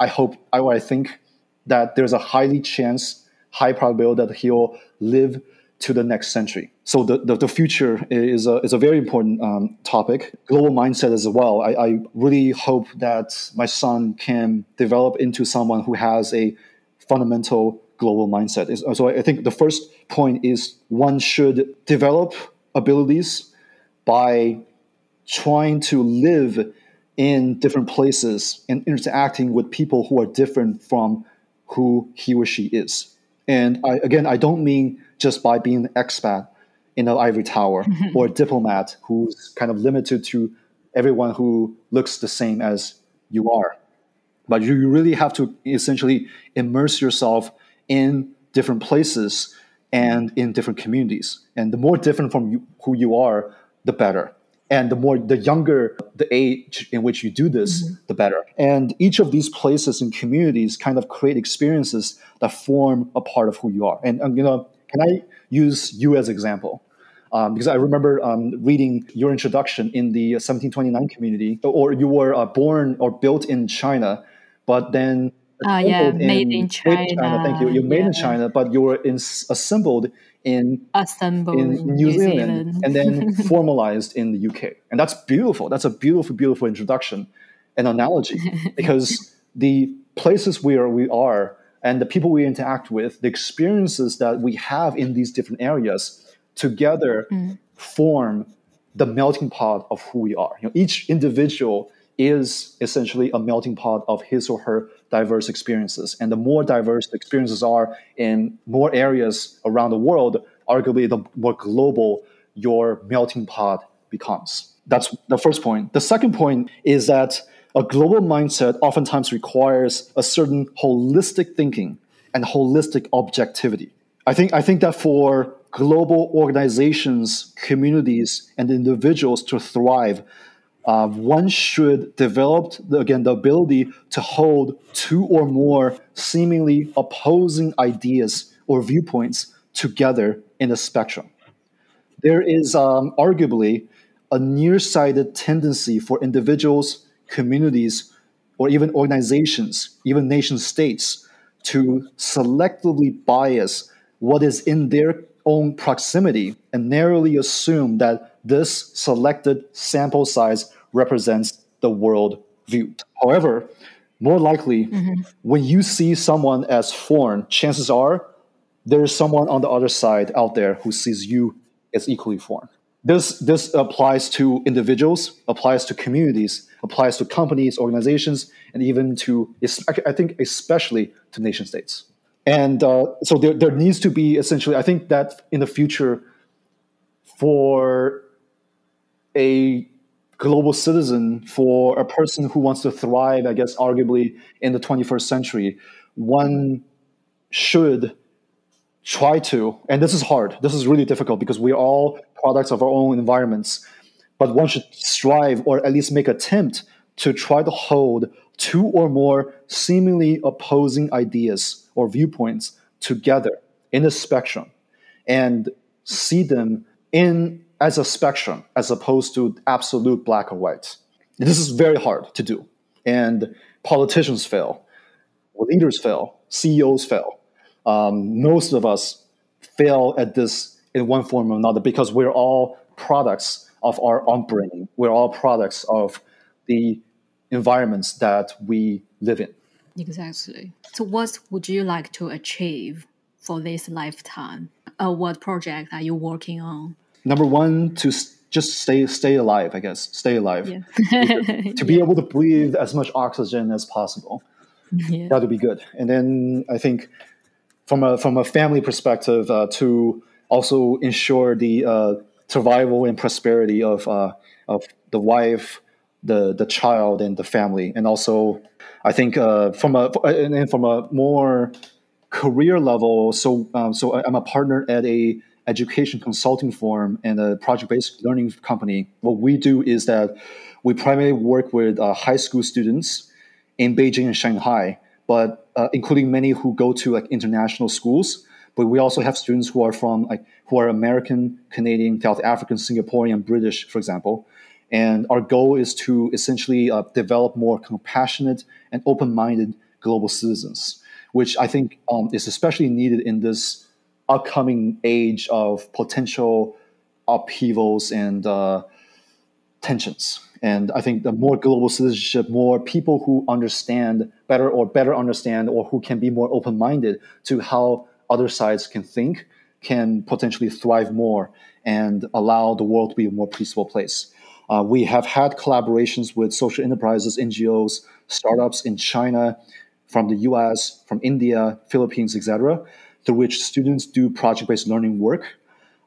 I hope, I, I think that there's a highly chance, high probability that he'll live to the next century. So the, the, the future is a, is a very important um, topic. Global mindset as well. I, I really hope that my son can develop into someone who has a fundamental global mindset. So I think the first point is one should develop abilities by trying to live in different places and interacting with people who are different from who he or she is. And I, again, I don't mean just by being an expat in an ivory tower <laughs> or a diplomat who's kind of limited to everyone who looks the same as you are. But you really have to essentially immerse yourself in different places and in different communities. And the more different from you, who you are, the better. And the more, the younger the age in which you do this, mm-hmm. the better. And each of these places and communities kind of create experiences that form a part of who you are. And, and you know, can I use you as example? Um, because I remember um, reading your introduction in the 1729 community, or you were uh, born or built in China, but then uh, yeah, made in China. In China. Thank you. You're made yeah. in China, but you were in, assembled in assembled in New, New Zealand, Zealand. and then <laughs> formalized in the UK. And that's beautiful. That's a beautiful, beautiful introduction and analogy <laughs> because the places where we are and the people we interact with, the experiences that we have in these different areas together mm. form the melting pot of who we are. You know, each individual is essentially a melting pot of his or her diverse experiences. And the more diverse the experiences are in more areas around the world, arguably the more global your melting pot becomes. That's the first point. The second point is that a global mindset oftentimes requires a certain holistic thinking and holistic objectivity. I think, I think that for global organizations, communities, and individuals to thrive, uh, one should develop the, again the ability to hold two or more seemingly opposing ideas or viewpoints together in a spectrum. There is um, arguably a nearsighted tendency for individuals, communities, or even organizations, even nation states, to selectively bias what is in their own proximity and narrowly assume that this selected sample size represents the world view. However, more likely, mm-hmm. when you see someone as foreign, chances are there is someone on the other side out there who sees you as equally foreign. This, this applies to individuals, applies to communities, applies to companies, organizations, and even to, I think, especially to nation states. And uh, so there, there needs to be essentially, I think that in the future, for a global citizen, for a person who wants to thrive, I guess, arguably in the 21st century, one should try to, and this is hard, this is really difficult because we're all products of our own environments, but one should strive or at least make attempt to try to hold two or more seemingly opposing ideas or viewpoints together in a spectrum and see them in as a spectrum as opposed to absolute black or white. This is very hard to do. And politicians fail, leaders fail, CEOs fail. Um, most of us fail at this in one form or another because we're all products of our upbringing. We're all products of the environments that we live in. Exactly. So, what would you like to achieve for this lifetime? Uh, what project are you working on? Number one to just stay stay alive i guess stay alive yeah. <laughs> to be yeah. able to breathe as much oxygen as possible yeah. that would be good and then i think from a from a family perspective uh, to also ensure the uh, survival and prosperity of uh, of the wife the the child and the family and also i think uh, from a and from a more career level so um, so i'm a partner at a education consulting firm and a project-based learning company, what we do is that we primarily work with uh, high school students in Beijing and Shanghai, but uh, including many who go to like international schools. but we also have students who are from like who are American, Canadian, South African, Singaporean, British, for example. And our goal is to essentially uh, develop more compassionate and open-minded global citizens, which I think um, is especially needed in this upcoming age of potential upheavals and uh, tensions. And I think the more global citizenship, more people who understand better or better understand or who can be more open minded to how other sides can think can potentially thrive more and allow the world to be a more peaceful place. Uh, we have had collaborations with social enterprises, NGOs, startups in China, from the US, from India, Philippines, etc., through which students do project based learning work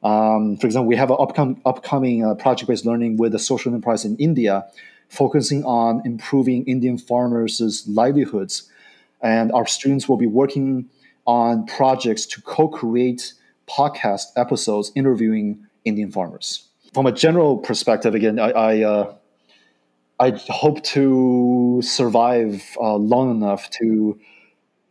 um, for example, we have an upcom- upcoming uh, project-based learning with a social enterprise in India, focusing on improving Indian farmers' livelihoods. And our students will be working on projects to co-create podcast episodes interviewing Indian farmers. From a general perspective, again, I, I, uh, I hope to survive uh, long enough to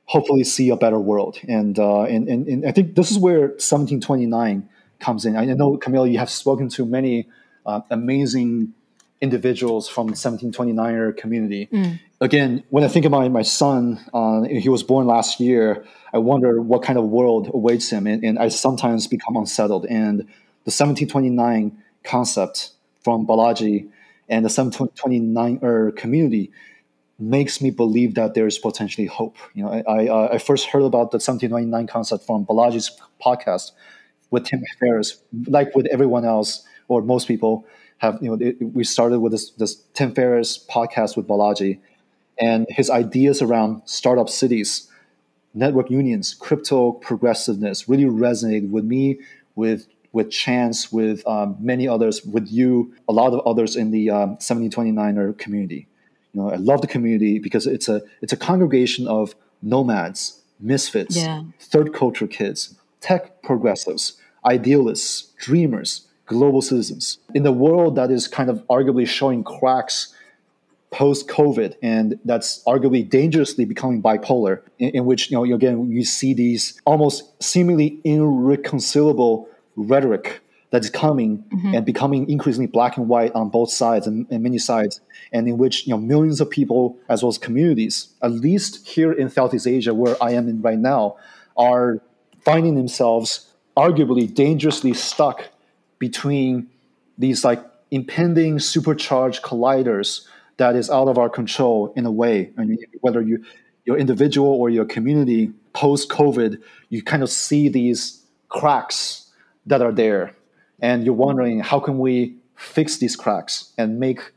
hopefully see a better world. And, uh, and, and, and I think this is where 1729 comes in. I know, Camille, you have spoken to many uh, amazing individuals from the 1729er community. Mm. Again, when I think about my son, uh, he was born last year, I wonder what kind of world awaits him. And, and I sometimes become unsettled. And the 1729 concept from Balaji and the 1729er community makes me believe that there's potentially hope. You know, I, I, I first heard about the 1729 concept from Balaji's podcast with Tim Ferriss, like with everyone else or most people have, you know, it, we started with this, this Tim Ferriss podcast with Balaji, and his ideas around startup cities, network unions, crypto progressiveness really resonated with me, with with Chance, with um, many others, with you, a lot of others in the um, 1729er community. You know, I love the community because it's a it's a congregation of nomads, misfits, yeah. third culture kids, tech progressives, idealists, dreamers, global citizens. In the world that is kind of arguably showing cracks post COVID, and that's arguably dangerously becoming bipolar, in, in, which you know again you see these almost seemingly irreconcilable rhetoric that's coming mm-hmm. and becoming increasingly black and white on both sides and, and, many sides, and in which you know millions of people as well as communities, at least here in Southeast Asia where I am in right now, are finding themselves arguably dangerously stuck between these like impending supercharged colliders that is out of our control in a way. I mean, whether you your individual or your community post COVID, you kind of see these cracks that are there, and you're wondering how can we fix these cracks and make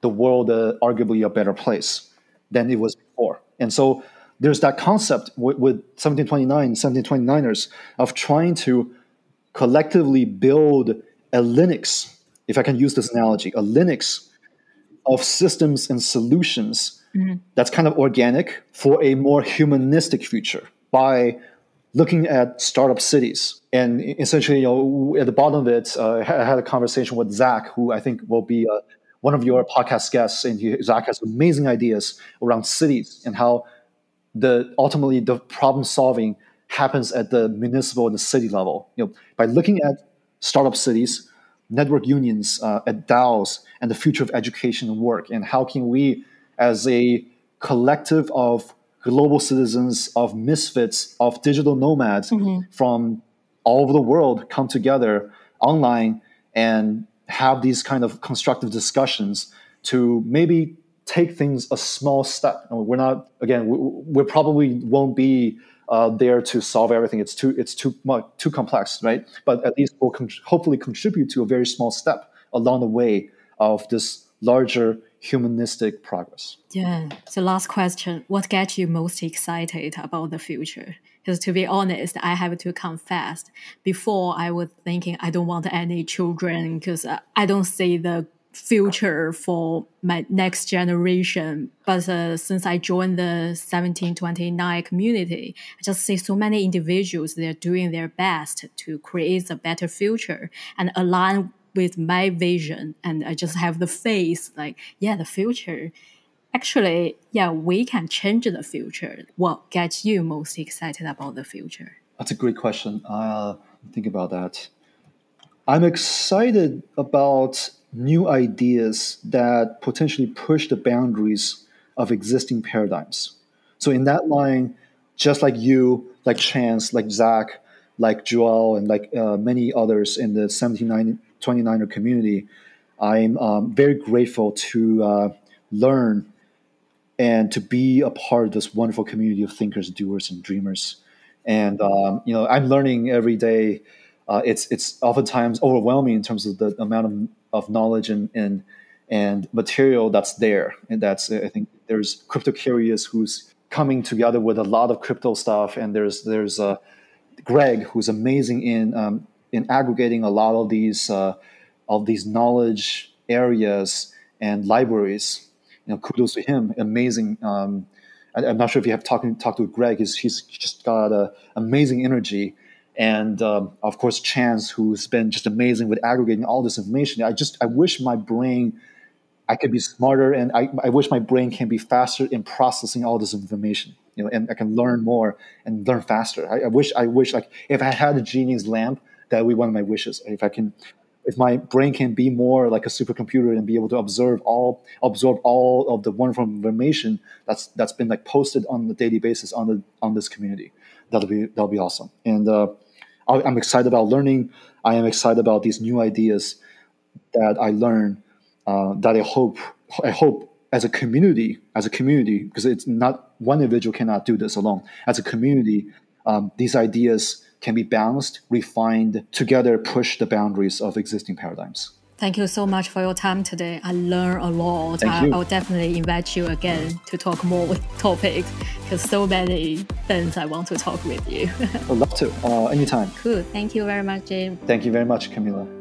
the world uh, arguably a better place than it was before. And so there's that concept with, with 1729, 1729ers of trying to collectively build a Linux, if I can use this analogy, a Linux of systems and solutions mm-hmm. that's kind of organic for a more humanistic future by looking at startup cities. And essentially, you know, at the bottom of it, uh, I had a conversation with Zach, who I think will be uh, one of your podcast guests. And he, Zach has amazing ideas around cities and how the ultimately the problem solving happens at the municipal and the city level. You know, by looking at startup cities, network unions, uh, at DAOs, and the future of education and work, and how can we, as a collective of global citizens, of misfits, of digital nomads mm-hmm. from all over the world, come together online and have these kind of constructive discussions to maybe take things a small step. We're not again. We, we probably won't be uh, there to solve everything. It's too it's too much too complex, right? But at least we'll con- hopefully contribute to a very small step along the way of this larger humanistic progress. Yeah. So last question: What gets you most excited about the future? Because to be honest, I have to confess, before I was thinking I don't want any children because I don't see the future for my next generation. But uh, since I joined the 1729 community, I just see so many individuals, they're doing their best to create a better future and align with my vision. And I just have the faith like, yeah, the future. Actually, yeah, we can change the future. What gets you most excited about the future? That's a great question. Uh, think about that. I'm excited about new ideas that potentially push the boundaries of existing paradigms. So in that line, just like you, like Chance, like Zach, like Joel, and like uh, many others in the 1729er community, I'm um, very grateful to uh, learn and to be a part of this wonderful community of thinkers, doers, and dreamers. And um, you know, I'm learning every day. Uh, it's it's oftentimes overwhelming in terms of the amount of, of knowledge and, and and material that's there. And that's I think there's crypto curious who's coming together with a lot of crypto stuff, and there's there's uh, Greg who's amazing in um, in aggregating a lot of these uh, of these knowledge areas and libraries. You know, kudos to him. Amazing. Um, I, am not sure if you have talked talked to Greg. He's he's just got a amazing energy, and um, of course Chance, who's been just amazing with aggregating all this information. I just I wish my brain. I could be smarter, and I, I wish my brain can be faster in processing all this information. You know, and I can learn more and learn faster. I, I wish I wish like if I had a genie's lamp, that would be one of my wishes. If I can if my brain can be more like a supercomputer and be able to observe all absorb all of the wonderful information that's that's been like posted on a daily basis on the on this community that'll be that'll be awesome. And uh, i'm excited about learning. I am excited about these new ideas that i learn uh, that i hope i hope as a community as a community because it's not one individual cannot do this alone. As a community um, these ideas can be balanced, refined, together push the boundaries of existing paradigms. Thank you so much for your time today. I learned a lot. Thank I, you. I'll definitely invite you again to talk more with <laughs> topics because so many things I want to talk with you. <laughs> I'd love to. Uh, anytime. Cool. Thank you very much, Jim. Thank you very much, Camila.